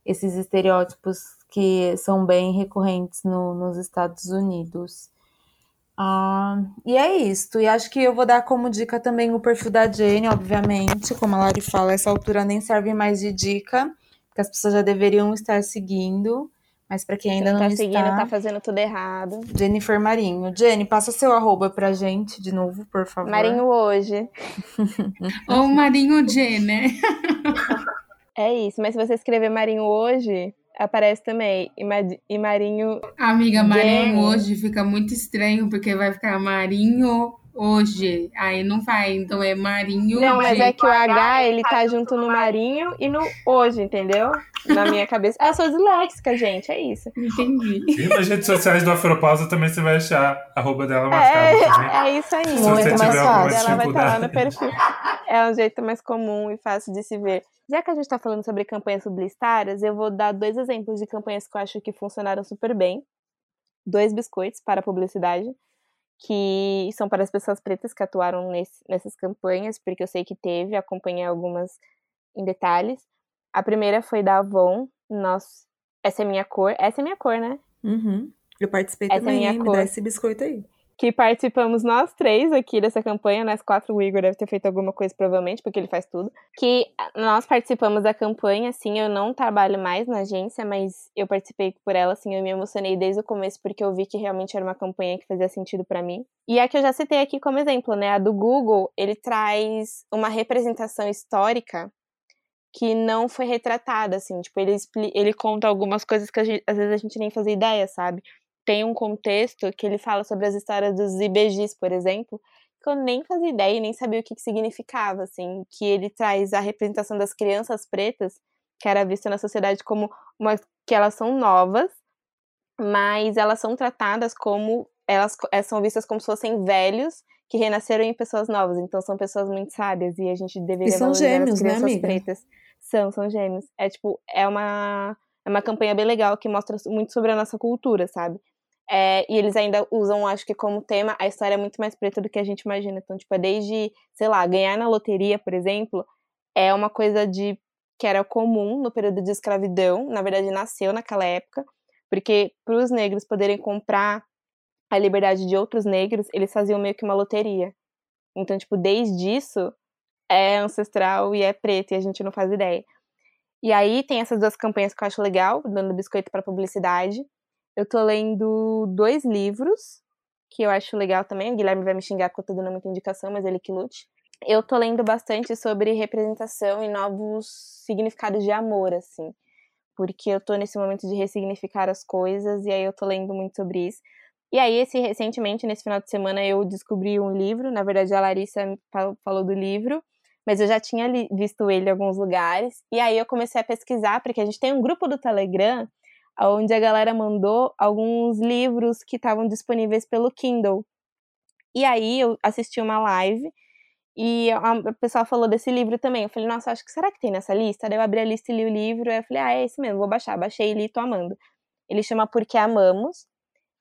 esses estereótipos que são bem recorrentes no, nos Estados Unidos. Ah, e é isso. E acho que eu vou dar como dica também o perfil da Jenny, obviamente. Como a Lari fala, essa altura nem serve mais de dica, porque as pessoas já deveriam estar seguindo. Mas para quem ainda Quem não tá seguindo está, tá fazendo tudo errado. Jennifer Marinho. Jenny, passa seu arroba pra gente de novo, por favor. Marinho hoje. Ou Marinho G, né? É isso. Mas se você escrever Marinho hoje, aparece também. E, Ma- e Marinho. Amiga, Marinho Jenny. hoje fica muito estranho, porque vai ficar Marinho hoje. Aí não vai, então é Marinho Não, mas é que o H, ele tá junto no Marinho e no hoje, entendeu? Na minha cabeça. Ah, eu sou disléxica, gente. É isso. Entendi. E nas redes sociais do Afropausa também você vai achar a arroba dela marcada também. É, é isso aí. Se Muito você mais fácil. Ela vai estar lá no perfil. É um jeito mais comum e fácil de se ver. Já que a gente está falando sobre campanhas publicitárias, eu vou dar dois exemplos de campanhas que eu acho que funcionaram super bem. Dois biscoitos para publicidade, que são para as pessoas pretas que atuaram nesse- nessas campanhas, porque eu sei que teve, acompanhei algumas em detalhes. A primeira foi da Avon, nossa, essa é minha cor, essa é minha cor, né? Uhum. Eu participei Essa é também, minha hein? Me cor. dá esse biscoito aí. Que participamos nós três aqui dessa campanha, nós quatro, o Igor deve ter feito alguma coisa provavelmente, porque ele faz tudo. Que nós participamos da campanha, assim, eu não trabalho mais na agência, mas eu participei por ela, assim, eu me emocionei desde o começo, porque eu vi que realmente era uma campanha que fazia sentido pra mim. E a que eu já citei aqui como exemplo, né, a do Google, ele traz uma representação histórica que não foi retratada, assim, tipo, ele, ele conta algumas coisas que gente- às vezes a gente nem fazia ideia, sabe? Tem um contexto que ele fala sobre as histórias dos IBGs, por exemplo, que eu nem fazia ideia e nem sabia o que, que significava, assim, que ele traz a representação das crianças pretas, que era vista na sociedade como uma, que elas são novas, mas elas são tratadas como elas eh, são vistas como se fossem velhos que renasceram em pessoas novas, então são pessoas muito sábias e a gente deveria E são gêmeos, as né, crianças amiga? pretas. São, são gêmeos. É tipo, é uma é uma campanha bem legal que mostra muito sobre a nossa cultura, sabe? É, e eles ainda usam, acho que como tema, a história é muito mais preta do que a gente imagina. Então, tipo, é desde, sei lá, ganhar na loteria, por exemplo, é uma coisa de que era comum no período de escravidão, na verdade nasceu naquela época, porque para os negros poderem comprar a liberdade de outros negros, eles faziam meio que uma loteria. Então, tipo, desde isso é ancestral e é preto e a gente não faz ideia. E aí tem essas duas campanhas que eu acho legal, dando biscoito para publicidade. Eu tô lendo dois livros que eu acho legal também. O Guilherme vai me xingar porque eu tô dando muita indicação, mas ele que lute. Eu tô lendo bastante sobre representação e novos significados de amor, assim. Porque eu tô nesse momento de ressignificar as coisas e aí eu tô lendo muito sobre isso. E aí, esse, recentemente, nesse final de semana, eu descobri um livro. Na verdade, a Larissa falou do livro, mas eu já tinha visto ele em alguns lugares. E aí eu comecei a pesquisar, porque a gente tem um grupo do Telegram onde a galera mandou alguns livros que estavam disponíveis pelo Kindle. E aí eu assisti uma live e a pessoa falou desse livro também. Eu falei, nossa, acho que será que tem nessa lista? Daí eu abri a lista e li o livro. Aí eu falei, ah, é esse mesmo, vou baixar. Baixei e li, tô amando. Ele chama Porque Amamos.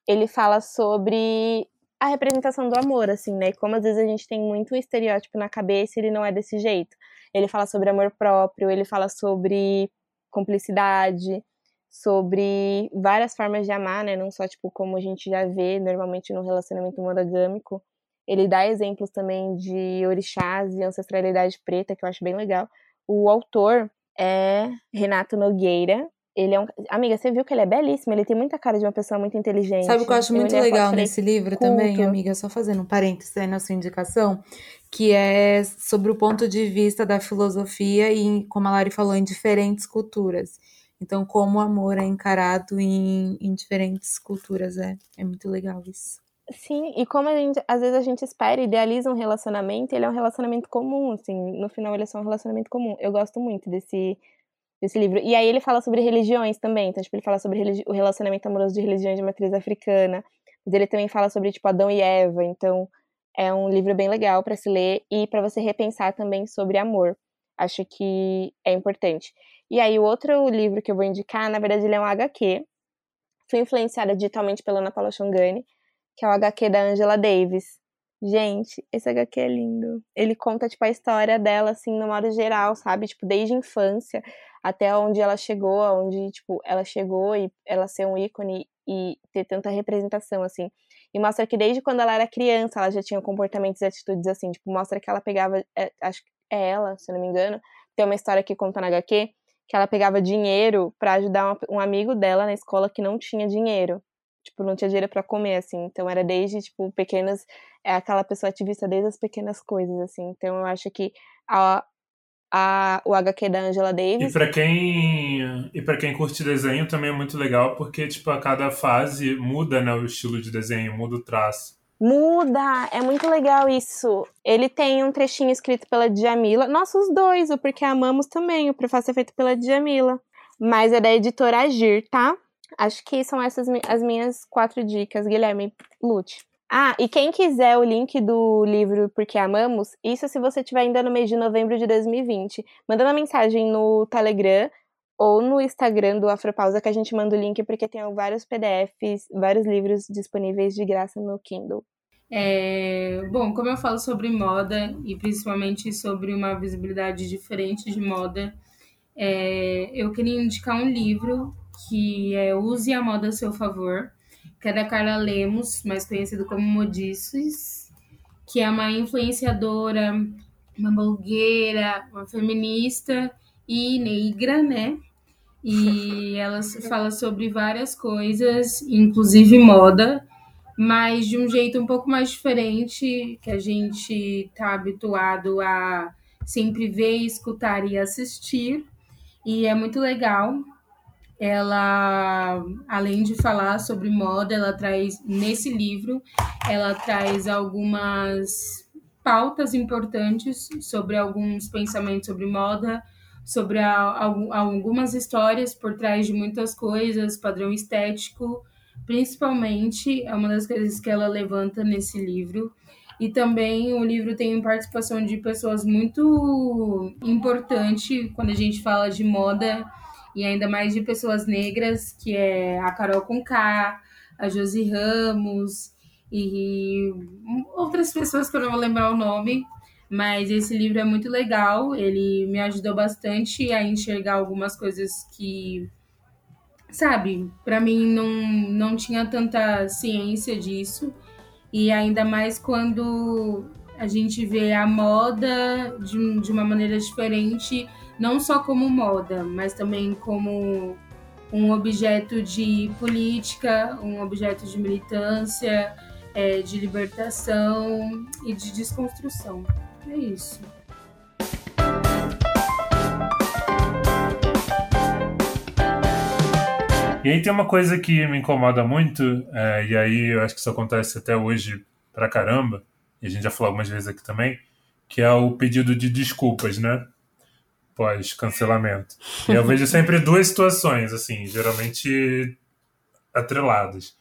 Ele fala sobre a representação do amor, assim, né? E como às vezes a gente tem muito um estereótipo na cabeça ele não é desse jeito. Ele fala sobre amor próprio, ele fala sobre cumplicidade, sobre várias formas de amar, né? Não só, tipo, como a gente já vê normalmente no relacionamento monogâmico. Ele dá exemplos também de orixás e ancestralidade preta, que eu acho bem legal. O autor, é Renato Nogueira. Ele é um. Amiga, você viu que ele é belíssimo, ele tem muita cara de uma pessoa muito inteligente. Sabe o que eu acho muito legal nesse livro culto. também, amiga? Só fazendo um parênteses aí na sua indicação, que é sobre o ponto de vista da filosofia e, como a Lari falou, em diferentes culturas. Então, como o amor é encarado em, em diferentes culturas, é, é muito legal isso. Sim, e como a gente, às vezes a gente espera, idealiza um relacionamento, ele é um relacionamento comum, assim, no final ele é só um relacionamento comum. Eu gosto muito desse, desse livro. E aí ele fala sobre religiões também, então, tipo, ele fala sobre o relacionamento amoroso de religiões de matriz africana, mas ele também fala sobre, tipo, Adão e Eva, então é um livro bem legal para se ler e para você repensar também sobre amor. Acho que é importante. E aí o outro livro que eu vou indicar, na verdade, ele é um HQ. Fui influenciada digitalmente pela Ana Paula Chongani, que é o HQ da Angela Davis. Gente, esse HQ é lindo. Ele conta, tipo, a história dela, assim, no modo geral, sabe? Tipo, desde a infância até onde ela chegou, onde, tipo, ela chegou e ela ser um ícone e ter tanta representação, assim. E mostra que desde quando ela era criança, ela já tinha comportamentos e atitudes assim. Tipo, mostra que ela pegava. é, acho que é ela, se eu não me engano. Tem uma história que conta na HQ que ela pegava dinheiro pra ajudar um, um amigo dela na escola que não tinha dinheiro. Tipo, não tinha dinheiro pra comer, assim. Então era desde, tipo, pequenas. É aquela pessoa ativista desde as pequenas coisas, assim. Então eu acho que a, a, o HQ da Angela E Davis. pra quem e para quem curte desenho também é muito legal porque tipo a cada fase muda, né, o estilo de desenho, muda o traço. Muda! É muito legal isso. Ele tem um trechinho escrito pela Djamila. Nossa, os dois, o Porque Amamos também. O prefácio é feito pela Djamila. Mas é da editora Agir, tá? Acho que são essas as minhas quatro dicas, Guilherme Lute. Ah, e quem quiser o link do livro Porque Amamos, isso se você estiver ainda no mês de novembro de 2020, manda uma mensagem no Telegram ou no Instagram do Afropausa que a gente manda o link, porque tem vários PDFs, vários livros disponíveis de graça no Kindle. É, bom, como eu falo sobre moda e principalmente sobre uma visibilidade diferente de moda, é, eu queria indicar um livro que é Use a Moda a Seu Favor, que é da Carla Lemos, mais conhecido como Modices, que é uma influenciadora, uma blogueira, uma feminista e negra, né? E ela fala sobre várias coisas, inclusive moda, mas de um jeito um pouco mais diferente que a gente tá habituado a sempre ver, escutar e assistir. E é muito legal. Ela, além de falar sobre moda, ela traz nesse livro, ela traz algumas pautas importantes sobre alguns pensamentos sobre moda, sobre a, al- algumas histórias por trás de muitas coisas, padrão estético, principalmente é uma das coisas que ela levanta nesse livro. E também o livro tem participação de pessoas muito importantes quando a gente fala de moda e ainda mais de pessoas negras, que é a Carol Conká, a Josi Ramos e outras pessoas que eu não vou lembrar o nome, mas esse livro é muito legal, ele me ajudou bastante a enxergar algumas coisas que, sabe, para mim não, não tinha tanta ciência disso, e ainda mais quando a gente vê a moda de, de uma maneira diferente, não só como moda, mas também como um objeto de política, um objeto de militância, é, de libertação e de desconstrução. É isso. E aí tem uma coisa que me incomoda muito, é, e aí eu acho que isso acontece até hoje pra caramba, e a gente já falou algumas vezes aqui também, que é o pedido de desculpas, né? Pós-cancelamento. E eu vejo sempre duas situações, assim, geralmente atreladas.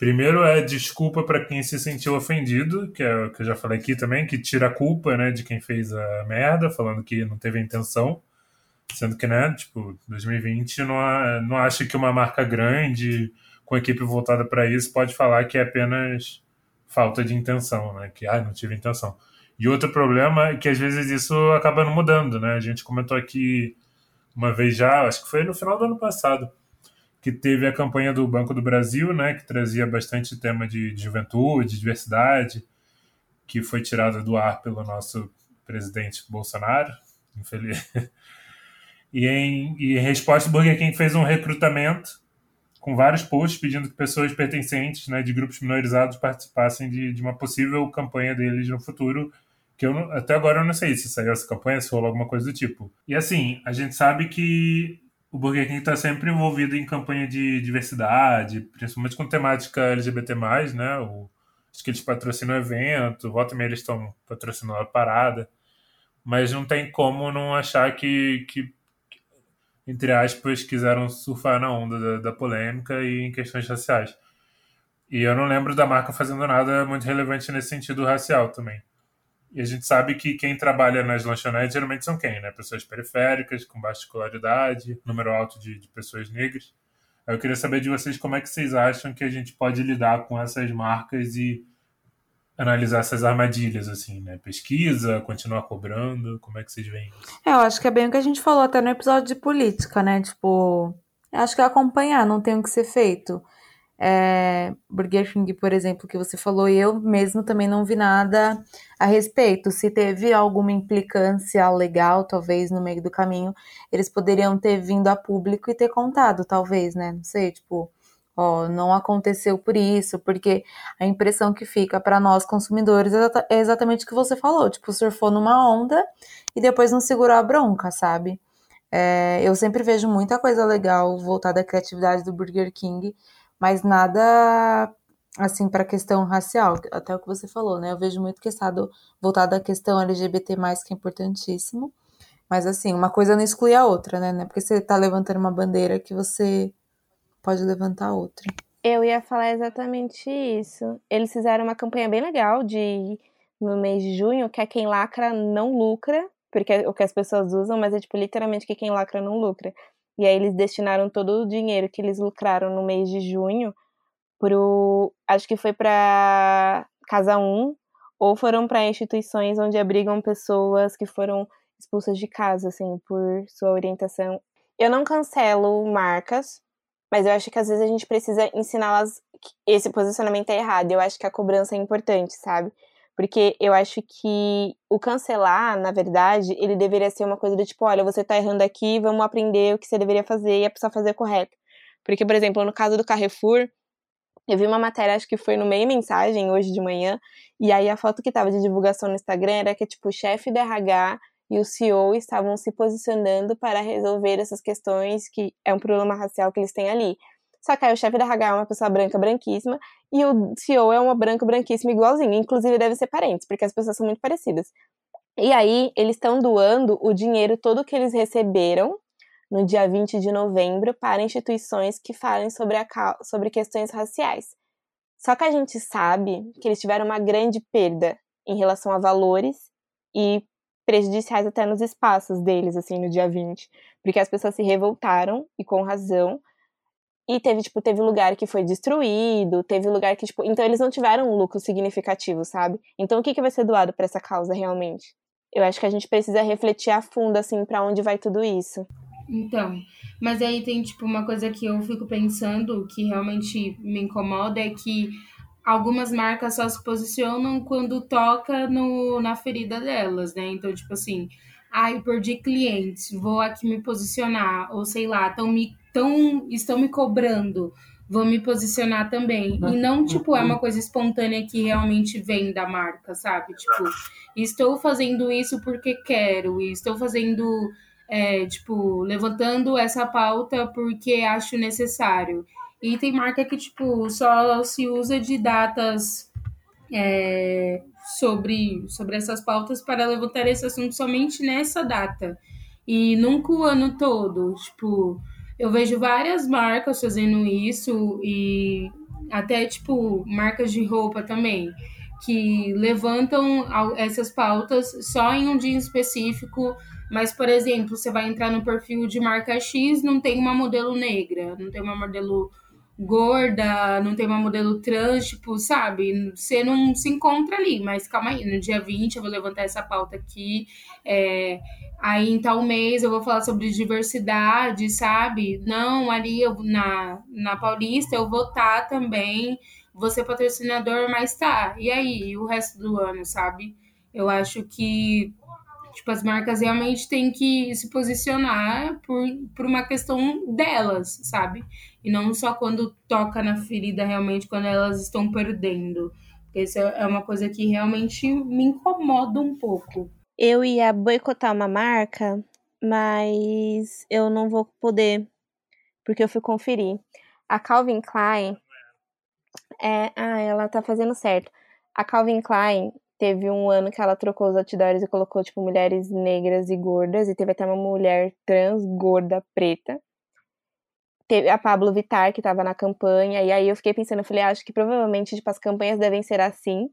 Primeiro é desculpa para quem se sentiu ofendido, que é o que eu já falei aqui também, que tira a culpa, né, de quem fez a merda, falando que não teve a intenção. Sendo que, né, tipo, 2020 não, não acha que uma marca grande, com equipe voltada para isso, pode falar que é apenas falta de intenção, né? Que, ah, não tive intenção. E outro problema é que às vezes isso acaba não mudando, né? A gente comentou aqui uma vez já, acho que foi no final do ano passado, que teve a campanha do Banco do Brasil, né? Que trazia bastante tema de, de juventude, diversidade, que foi tirada do ar pelo nosso presidente Bolsonaro, infeliz. E em, e em resposta, o Burger King fez um recrutamento com vários posts pedindo que pessoas pertencentes né, de grupos minorizados participassem de, de uma possível campanha deles no futuro. Que eu até agora eu não sei se saiu essa campanha, se rolou alguma coisa do tipo. E assim, a gente sabe que o Burger King está sempre envolvido em campanha de diversidade, principalmente com temática LGBT, né? O, acho que eles patrocinam o evento, volta e meia eles estão patrocinando a parada. Mas não tem como não achar que, que entre aspas, quiseram surfar na onda da, da, polêmica e em questões raciais. E eu não lembro da marca fazendo nada muito relevante nesse sentido racial também. E a gente sabe que quem trabalha nas lanchonetes geralmente são quem, né? Pessoas periféricas, com baixa escolaridade, número alto de, de pessoas negras. Eu queria saber de vocês como é que vocês acham que a gente pode lidar com essas marcas e analisar essas armadilhas, assim, né? Pesquisa, continuar cobrando, como é que vocês veem isso? É, eu acho que é bem o que a gente falou até no episódio de política, né? Tipo, acho que é acompanhar, não tem o que ser feito. É, Burger King, por exemplo, que você falou, eu mesmo também não vi nada a respeito. Se teve alguma implicância legal, talvez, no meio do caminho, eles poderiam ter vindo a público e ter contado, talvez, né? Não sei, tipo, ó, não aconteceu por isso, porque a impressão que fica para nós consumidores é exatamente o que você falou, tipo, surfou numa onda e depois não segurou a bronca, sabe? É, eu sempre vejo muita coisa legal voltada à criatividade do Burger King, mas nada assim para a questão racial, até o que você falou, né? Eu vejo muito questado voltado à questão LGBT+, que é importantíssimo. Mas assim, uma coisa não exclui a outra, né? É porque você tá levantando uma bandeira que você pode levantar outra. Eu ia falar exatamente isso. Eles fizeram uma campanha bem legal de no mês de junho, que é quem lacra não lucra, porque é o que as pessoas usam, mas é tipo literalmente que quem lacra não lucra. E aí eles destinaram todo o dinheiro que eles lucraram no mês de junho pro, acho que foi para Casa 1 ou foram para instituições onde abrigam pessoas que foram expulsas de casa assim por sua orientação. Eu não cancelo marcas, mas eu acho que às vezes a gente precisa ensiná-las que esse posicionamento é errado. Eu acho que a cobrança é importante, sabe? Porque eu acho que o cancelar, na verdade, ele deveria ser uma coisa do tipo, olha, você tá errando aqui, vamos aprender o que você deveria fazer e a pessoa fazer correto. Porque, por exemplo, no caso do Carrefour, eu vi uma matéria, acho que foi no meio mensagem hoje de manhã, e aí a foto que tava de divulgação no Instagram era que, tipo, o chefe da RH e o CEO estavam se posicionando para resolver essas questões que é um problema racial que eles têm ali. Só que aí o chefe da RH é uma pessoa branca, branquíssima, e o CEO é uma branca, branquíssima igualzinho. Inclusive, deve ser parentes, porque as pessoas são muito parecidas. E aí, eles estão doando o dinheiro todo que eles receberam no dia 20 de novembro para instituições que falem sobre, a, sobre questões raciais. Só que a gente sabe que eles tiveram uma grande perda em relação a valores e prejudiciais até nos espaços deles, assim, no dia 20. Porque as pessoas se revoltaram, e com razão. E teve, tipo, teve lugar que foi destruído, teve lugar que, tipo. Então eles não tiveram um lucro significativo, sabe? Então o que, que vai ser doado para essa causa realmente? Eu acho que a gente precisa refletir a fundo, assim, para onde vai tudo isso. Então, mas aí tem, tipo, uma coisa que eu fico pensando que realmente me incomoda é que algumas marcas só se posicionam quando toca no, na ferida delas, né? Então, tipo assim, ai, ah, perdi clientes, vou aqui me posicionar, ou sei lá, tão me, tão, estão me cobrando, vou me posicionar também. E não, tipo, é uma coisa espontânea que realmente vem da marca, sabe? Tipo, estou fazendo isso porque quero, e estou fazendo, é, tipo, levantando essa pauta porque acho necessário. E tem marca que, tipo, só se usa de datas é, sobre, sobre essas pautas para levantar esse assunto somente nessa data. E nunca o ano todo. Tipo, eu vejo várias marcas fazendo isso e até, tipo, marcas de roupa também, que levantam essas pautas só em um dia específico. Mas, por exemplo, você vai entrar no perfil de marca X, não tem uma modelo negra, não tem uma modelo gorda, não tem uma modelo trans, tipo, sabe? Você não se encontra ali, mas calma aí, no dia 20 eu vou levantar essa pauta aqui. É, aí em tal mês eu vou falar sobre diversidade, sabe? Não, ali eu, na, na Paulista eu vou estar tá também, vou ser patrocinador, mas tá. E aí, o resto do ano, sabe? Eu acho que Tipo, as marcas realmente têm que se posicionar por, por uma questão delas, sabe? E não só quando toca na ferida, realmente, quando elas estão perdendo. Porque isso é uma coisa que realmente me incomoda um pouco. Eu ia boicotar uma marca, mas eu não vou poder, porque eu fui conferir. A Calvin Klein, é, ah, ela tá fazendo certo. A Calvin Klein teve um ano que ela trocou os outdoors e colocou, tipo, mulheres negras e gordas, e teve até uma mulher trans, gorda, preta. Teve a Pablo Vittar, que tava na campanha, e aí eu fiquei pensando, eu falei, ah, acho que provavelmente, tipo, as campanhas devem ser assim,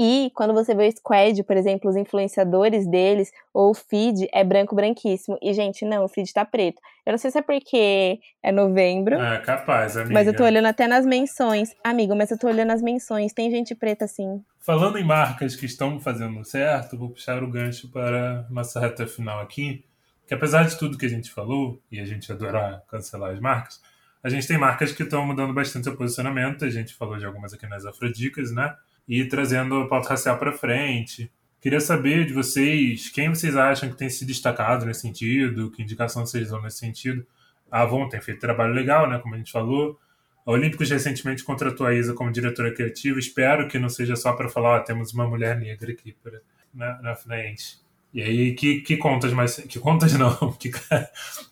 e quando você vê o squad, por exemplo, os influenciadores deles, ou o feed, é branco branquíssimo. E, gente, não, o feed tá preto. Eu não sei se é porque é novembro. É, capaz, amiga. Mas eu tô olhando até nas menções. Amigo, mas eu tô olhando as menções. Tem gente preta assim. Falando em marcas que estão fazendo certo, vou puxar o gancho para nossa reta final aqui. Que apesar de tudo que a gente falou, e a gente adorar cancelar as marcas, a gente tem marcas que estão mudando bastante seu posicionamento. A gente falou de algumas aqui nas Afrodicas, né? e trazendo a pauta racial para frente. Queria saber de vocês quem vocês acham que tem se destacado nesse sentido, que indicação vocês dão nesse sentido. A Avon tem feito trabalho legal, né, como a gente falou. A Olímpicos recentemente contratou a Isa como diretora criativa. Espero que não seja só para falar, ó, temos uma mulher negra aqui pra, na, na frente. E aí, que, que contas mais. Que contas não? Que,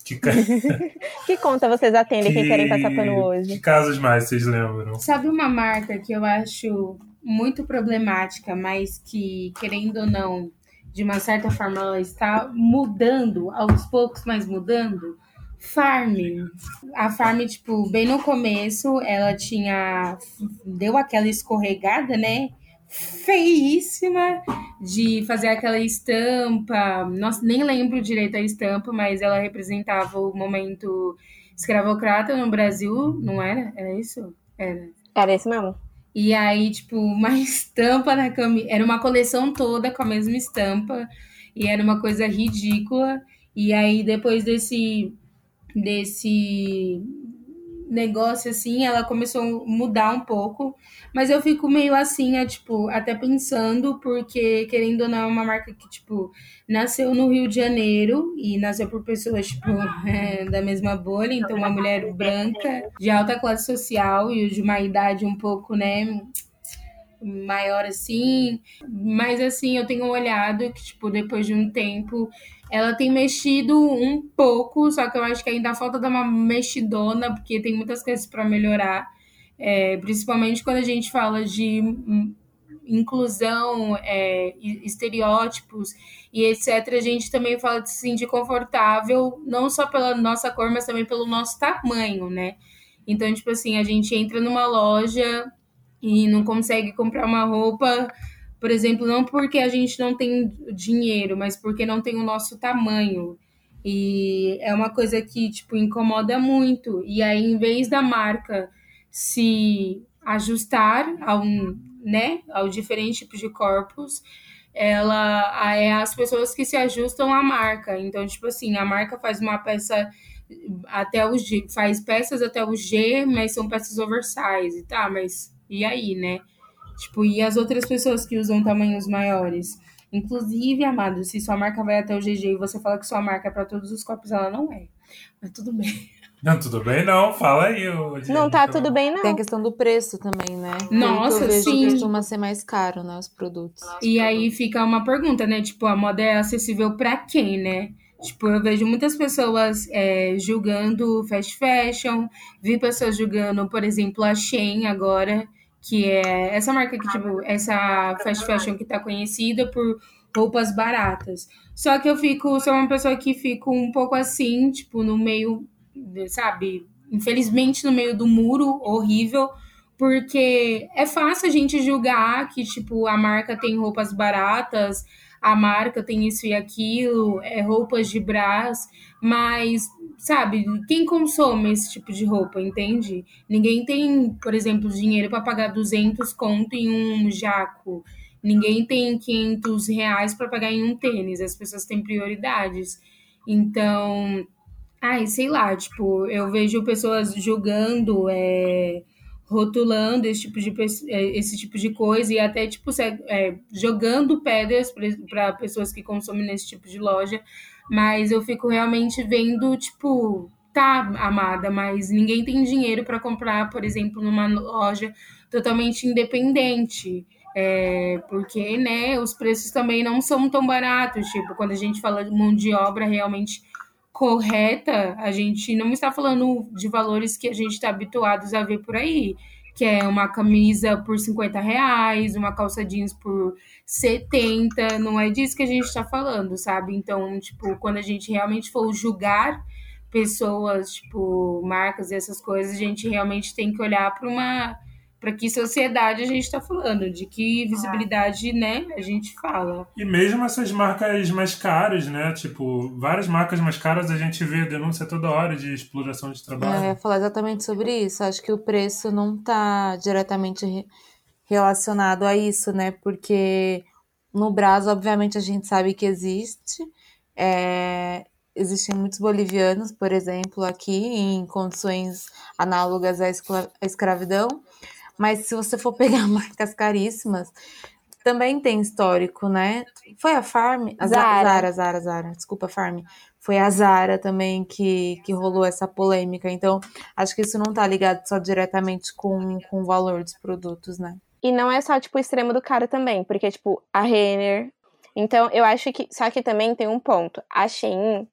que, que conta vocês atendem que, quem querem passar pano hoje? Que casos mais vocês lembram? Sabe uma marca que eu acho muito problemática, mas que, querendo ou não, de uma certa forma ela está mudando, aos poucos, mas mudando. Farm. A Farm, tipo, bem no começo, ela tinha. deu aquela escorregada, né? Feíssima de fazer aquela estampa. Nossa, nem lembro direito a estampa, mas ela representava o momento escravocrata no Brasil, não era? Era isso? Era. Era isso mesmo. E aí, tipo, uma estampa na camisa. Era uma coleção toda com a mesma estampa. E era uma coisa ridícula. E aí, depois desse, desse negócio assim, ela começou a mudar um pouco. Mas eu fico meio assim, é, tipo, até pensando, porque querendo ou não, é uma marca que, tipo, nasceu no Rio de Janeiro e nasceu por pessoas, tipo, é, da mesma bolha. Então, uma mulher branca, de alta classe social e de uma idade um pouco, né? Maior assim, mas assim, eu tenho olhado que, tipo, depois de um tempo, ela tem mexido um pouco, só que eu acho que ainda falta dar uma mexidona, porque tem muitas coisas para melhorar, é, principalmente quando a gente fala de inclusão, é, estereótipos e etc. A gente também fala de se sentir confortável, não só pela nossa cor, mas também pelo nosso tamanho, né? Então, tipo assim, a gente entra numa loja e não consegue comprar uma roupa por exemplo, não porque a gente não tem dinheiro, mas porque não tem o nosso tamanho. E é uma coisa que, tipo, incomoda muito. E aí, em vez da marca se ajustar ao, né, ao diferente tipo de corpos, ela é as pessoas que se ajustam à marca. Então, tipo assim, a marca faz uma peça até o G, faz peças até o G, mas são peças oversize, tá? Mas e aí, né? Tipo, e as outras pessoas que usam tamanhos maiores? Inclusive, amado, se sua marca vai até o GG e você fala que sua marca é para todos os corpos, ela não é. Mas tudo bem. Não, tudo bem não, fala aí. não tá tudo bem não. Tem a questão do preço também, né? Nossa, eu vejo sim. costuma ser mais caro, né, os produtos. E aí fica uma pergunta, né? Tipo, a moda é acessível para quem, né? Tipo, eu vejo muitas pessoas é, julgando fast fashion, vi pessoas julgando, por exemplo, a Shein agora, que é essa marca que, tipo, essa fast fashion que tá conhecida por roupas baratas. Só que eu fico, sou uma pessoa que fico um pouco assim, tipo, no meio, sabe, infelizmente no meio do muro horrível, porque é fácil a gente julgar que, tipo, a marca tem roupas baratas, a marca tem isso e aquilo, é roupas de brás, mas, sabe, quem consome esse tipo de roupa, entende? Ninguém tem, por exemplo, dinheiro para pagar 200 conto em um jaco. Ninguém tem 500 reais para pagar em um tênis. As pessoas têm prioridades. Então, ai, sei lá, tipo, eu vejo pessoas julgando é, rotulando esse tipo de, é, esse tipo de coisa e até tipo é, jogando pedras para pessoas que consomem nesse tipo de loja, mas eu fico realmente vendo tipo tá amada, mas ninguém tem dinheiro para comprar, por exemplo, numa loja totalmente independente. É, porque né, os preços também não são tão baratos. Tipo, quando a gente fala de mão de obra realmente correta, a gente não está falando de valores que a gente está habituados a ver por aí, que é uma camisa por 50 reais, uma calça jeans por 70, não é disso que a gente está falando, sabe? Então, tipo, quando a gente realmente for julgar pessoas, tipo, marcas e essas coisas, a gente realmente tem que olhar para uma para que sociedade a gente está falando, de que visibilidade, né, a gente fala. E mesmo essas marcas mais caras, né, tipo, várias marcas mais caras a gente vê denúncia toda hora de exploração de trabalho. É, eu ia falar exatamente sobre isso. Acho que o preço não está diretamente re relacionado a isso, né, porque no Brasil, obviamente, a gente sabe que existe. É, existem muitos bolivianos, por exemplo, aqui em condições análogas à, escravidão, mas se você for pegar marcas caríssimas, também tem histórico, né? Foi a Farm, a Zara, Zara, Zara, Zara, desculpa, Farm. Foi a Zara também que, que rolou essa polêmica. Então, acho que isso não tá ligado só diretamente com, com o valor dos produtos, né? E não é só, tipo, o extremo do cara também, porque, tipo, a Renner. Então, eu acho que. Só que também tem um ponto. A Shein,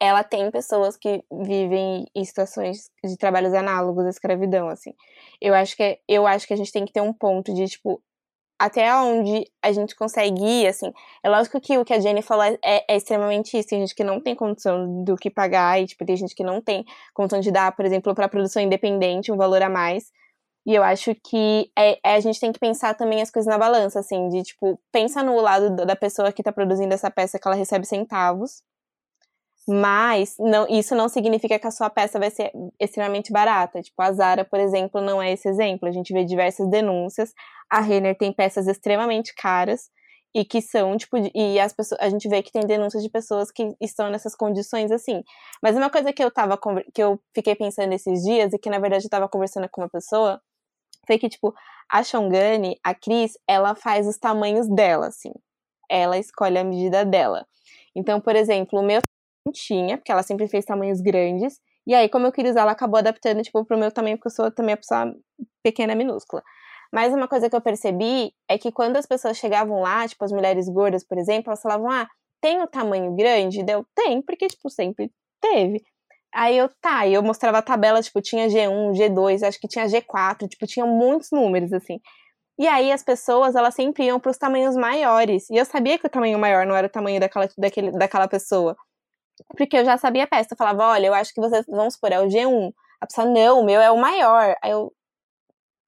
ela tem pessoas que vivem em situações de trabalhos análogos à escravidão, assim. Eu acho que eu acho que a gente tem que ter um ponto de tipo até onde a gente consegue ir, assim. É lógico que o que a Jenny falou é, é, extremamente isso. Tem gente que não tem condição do que pagar, e tipo, tem gente que não tem condição de dar, por exemplo, para produção independente um valor a mais. E eu acho que é, é, a gente tem que pensar também as coisas na balança, assim, de tipo, pensa no lado da pessoa que tá produzindo essa peça que ela recebe centavos. Mas não, isso não significa que a sua peça vai ser extremamente barata. Tipo, a Zara, por exemplo, não é esse exemplo. A gente vê diversas denúncias. A Renner tem peças extremamente caras e que são, tipo, e as pessoas, a gente vê que tem denúncias de pessoas que estão nessas condições assim. Mas uma coisa que eu tava que eu fiquei pensando esses dias e que na verdade eu tava conversando com uma pessoa foi que tipo, a Shongani, a Cris, ela faz os tamanhos dela, assim. Ela escolhe a medida dela. Então, por exemplo, o meu tinha, porque ela sempre fez tamanhos grandes. E aí, como eu queria usar, ela acabou adaptando, tipo, pro meu tamanho, porque eu sou também a pessoa pequena, minúscula. Mas uma coisa que eu percebi é que quando as pessoas chegavam lá, tipo, as mulheres gordas, por exemplo, elas falavam, ah, tem o tamanho grande? Deu, tem, porque, tipo, sempre teve. Aí eu, tá, e eu mostrava a tabela, tipo, tinha G1, G2, acho que tinha G4, tipo, tinha muitos números, assim. E aí as pessoas, elas sempre iam para os tamanhos maiores. E eu sabia que o tamanho maior não era o tamanho daquela, daquele, daquela pessoa. Porque eu já sabia a peça. Eu falava, olha, eu acho que vocês, vamos supor, é o G1. A pessoa, não, o meu é o maior. Aí eu,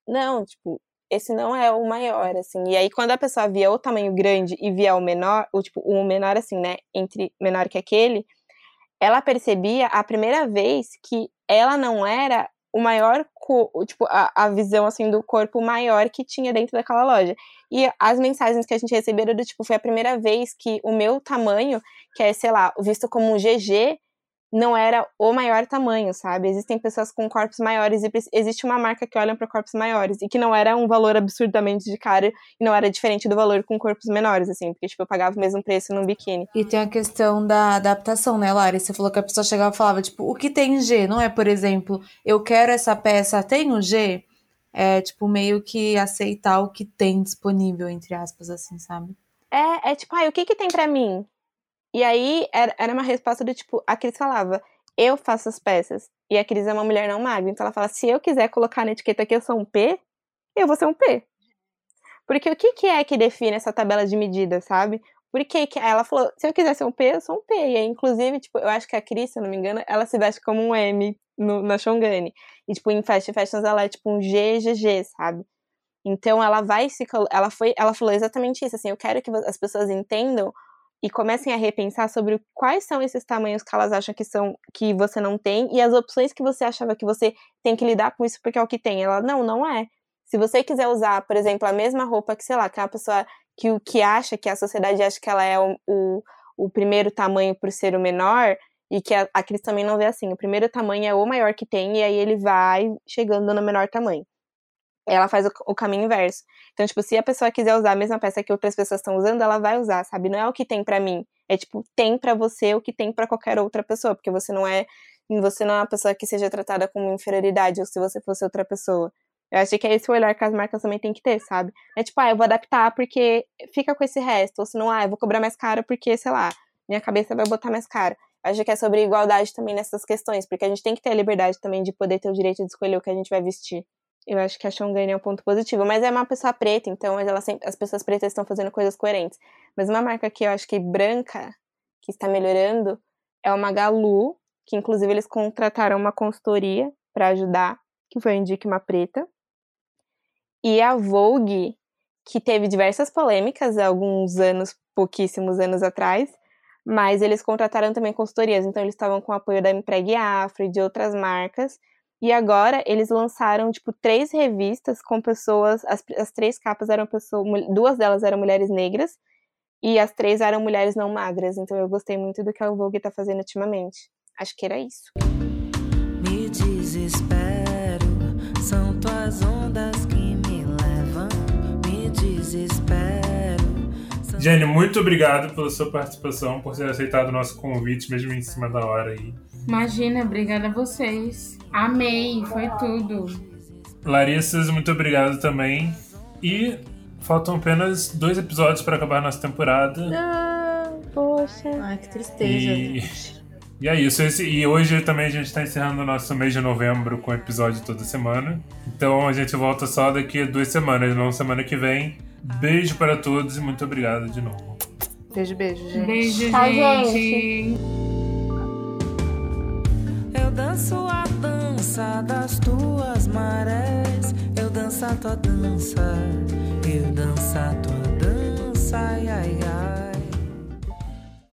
não, tipo, esse não é o maior, assim. E aí, quando a pessoa via o tamanho grande e via o menor, o tipo, o menor, assim, né, entre menor que aquele, ela percebia a primeira vez que ela não era o maior, tipo, a, a visão, assim, do corpo maior que tinha dentro daquela loja. E as mensagens que a gente recebeu do tipo, foi a primeira vez que o meu tamanho, que é, sei lá, visto como um GG, não era o maior tamanho, sabe? Existem pessoas com corpos maiores e existe uma marca que olha para corpos maiores e que não era um valor absurdamente de cara e não era diferente do valor com corpos menores, assim, porque, tipo, eu pagava o mesmo preço num biquíni. E tem a questão da adaptação, né, Lari? Você falou que a pessoa chegava e falava, tipo, o que tem G? Não é, por exemplo, eu quero essa peça, tem um G? É, tipo, meio que aceitar o que tem disponível, entre aspas, assim, sabe? É, é tipo, ai, o que que tem para mim? E aí era uma resposta do tipo, a Cris falava, eu faço as peças. E a Cris é uma mulher não magra, então ela fala, se eu quiser colocar na etiqueta que eu sou um P, eu vou ser um P. Porque o que, que é que define essa tabela de medida, sabe? Por que ela falou, se eu quiser ser um P, eu sou um P. E aí, inclusive, tipo, eu acho que a Cris, se eu não me engano, ela se veste como um M no, na Shongani. E, tipo, em Fast Fashions ela é tipo um GGG, sabe? Então ela vai se ela foi, ela falou exatamente isso, assim, eu quero que as pessoas entendam e comecem a repensar sobre quais são esses tamanhos que elas acham que são que você não tem e as opções que você achava que você tem que lidar com isso porque é o que tem. Ela não, não é. Se você quiser usar, por exemplo, a mesma roupa que, sei lá, que é uma pessoa que o que acha que a sociedade acha que ela é o, o, o primeiro tamanho por ser o menor, E que a, a Cris também não vê assim. O primeiro tamanho é o maior que tem, e aí ele vai chegando no menor tamanho. Ela faz o, o caminho inverso. Então, tipo, se a pessoa quiser usar a mesma peça que outras pessoas estão usando, ela vai usar, sabe? Não é o que tem para mim. É tipo, tem para você o que tem para qualquer outra pessoa, porque você não é você não é uma pessoa que seja tratada como inferioridade ou se você fosse outra pessoa. Eu acho que é esse o olhar que as marcas também têm que ter, sabe? É tipo, ah, eu vou adaptar porque fica com esse resto, ou se não, ah, eu vou cobrar mais caro porque, sei lá, minha cabeça vai botar mais caro. Eu acho que é sobre igualdade também nessas questões, porque a gente tem que ter a liberdade também de poder ter o direito de escolher o que a gente vai vestir. Eu acho que a Shongani é um ponto positivo, mas é uma pessoa preta, então ela sempre, as pessoas pretas estão fazendo coisas coerentes. Mas uma marca que eu acho que branca, que está melhorando, é o Magalu, que inclusive eles contrataram uma consultoria para ajudar, que foi a Indique uma Preta. E a Vogue, que teve diversas polêmicas há alguns anos, pouquíssimos anos atrás, mas eles contrataram também consultorias, então eles estavam com o apoio da Empregue Afro e de outras marcas. E agora eles lançaram, tipo, três revistas com pessoas. As, as três capas eram pessoas. Duas delas eram mulheres negras e as três eram mulheres não magras. Então eu gostei muito do que a Vogue tá fazendo ultimamente. Acho que era isso. Me desespero, são tuas ondas que me levam. Me desespero. Jenny, muito obrigado pela sua participação, por ter aceitado o nosso convite, mesmo em cima da hora aí. Imagina, obrigada a vocês. Amei, foi tudo. Larissa, muito obrigado também. E faltam apenas dois episódios para acabar a nossa temporada. Ah, poxa. Ai, que tristeza. E... E é isso. Esse, e hoje também a gente está encerrando o nosso mês de novembro com episódio toda semana. Então a gente volta só daqui a duas semanas, não semana que vem. Beijo para todos e muito obrigado de novo. Beijo, beijo, gente. Beijo, Tá, gente. Eu danço a dança das tuas marés. Eu danço a tua dança. Eu danço a tua dança. Ai, ai,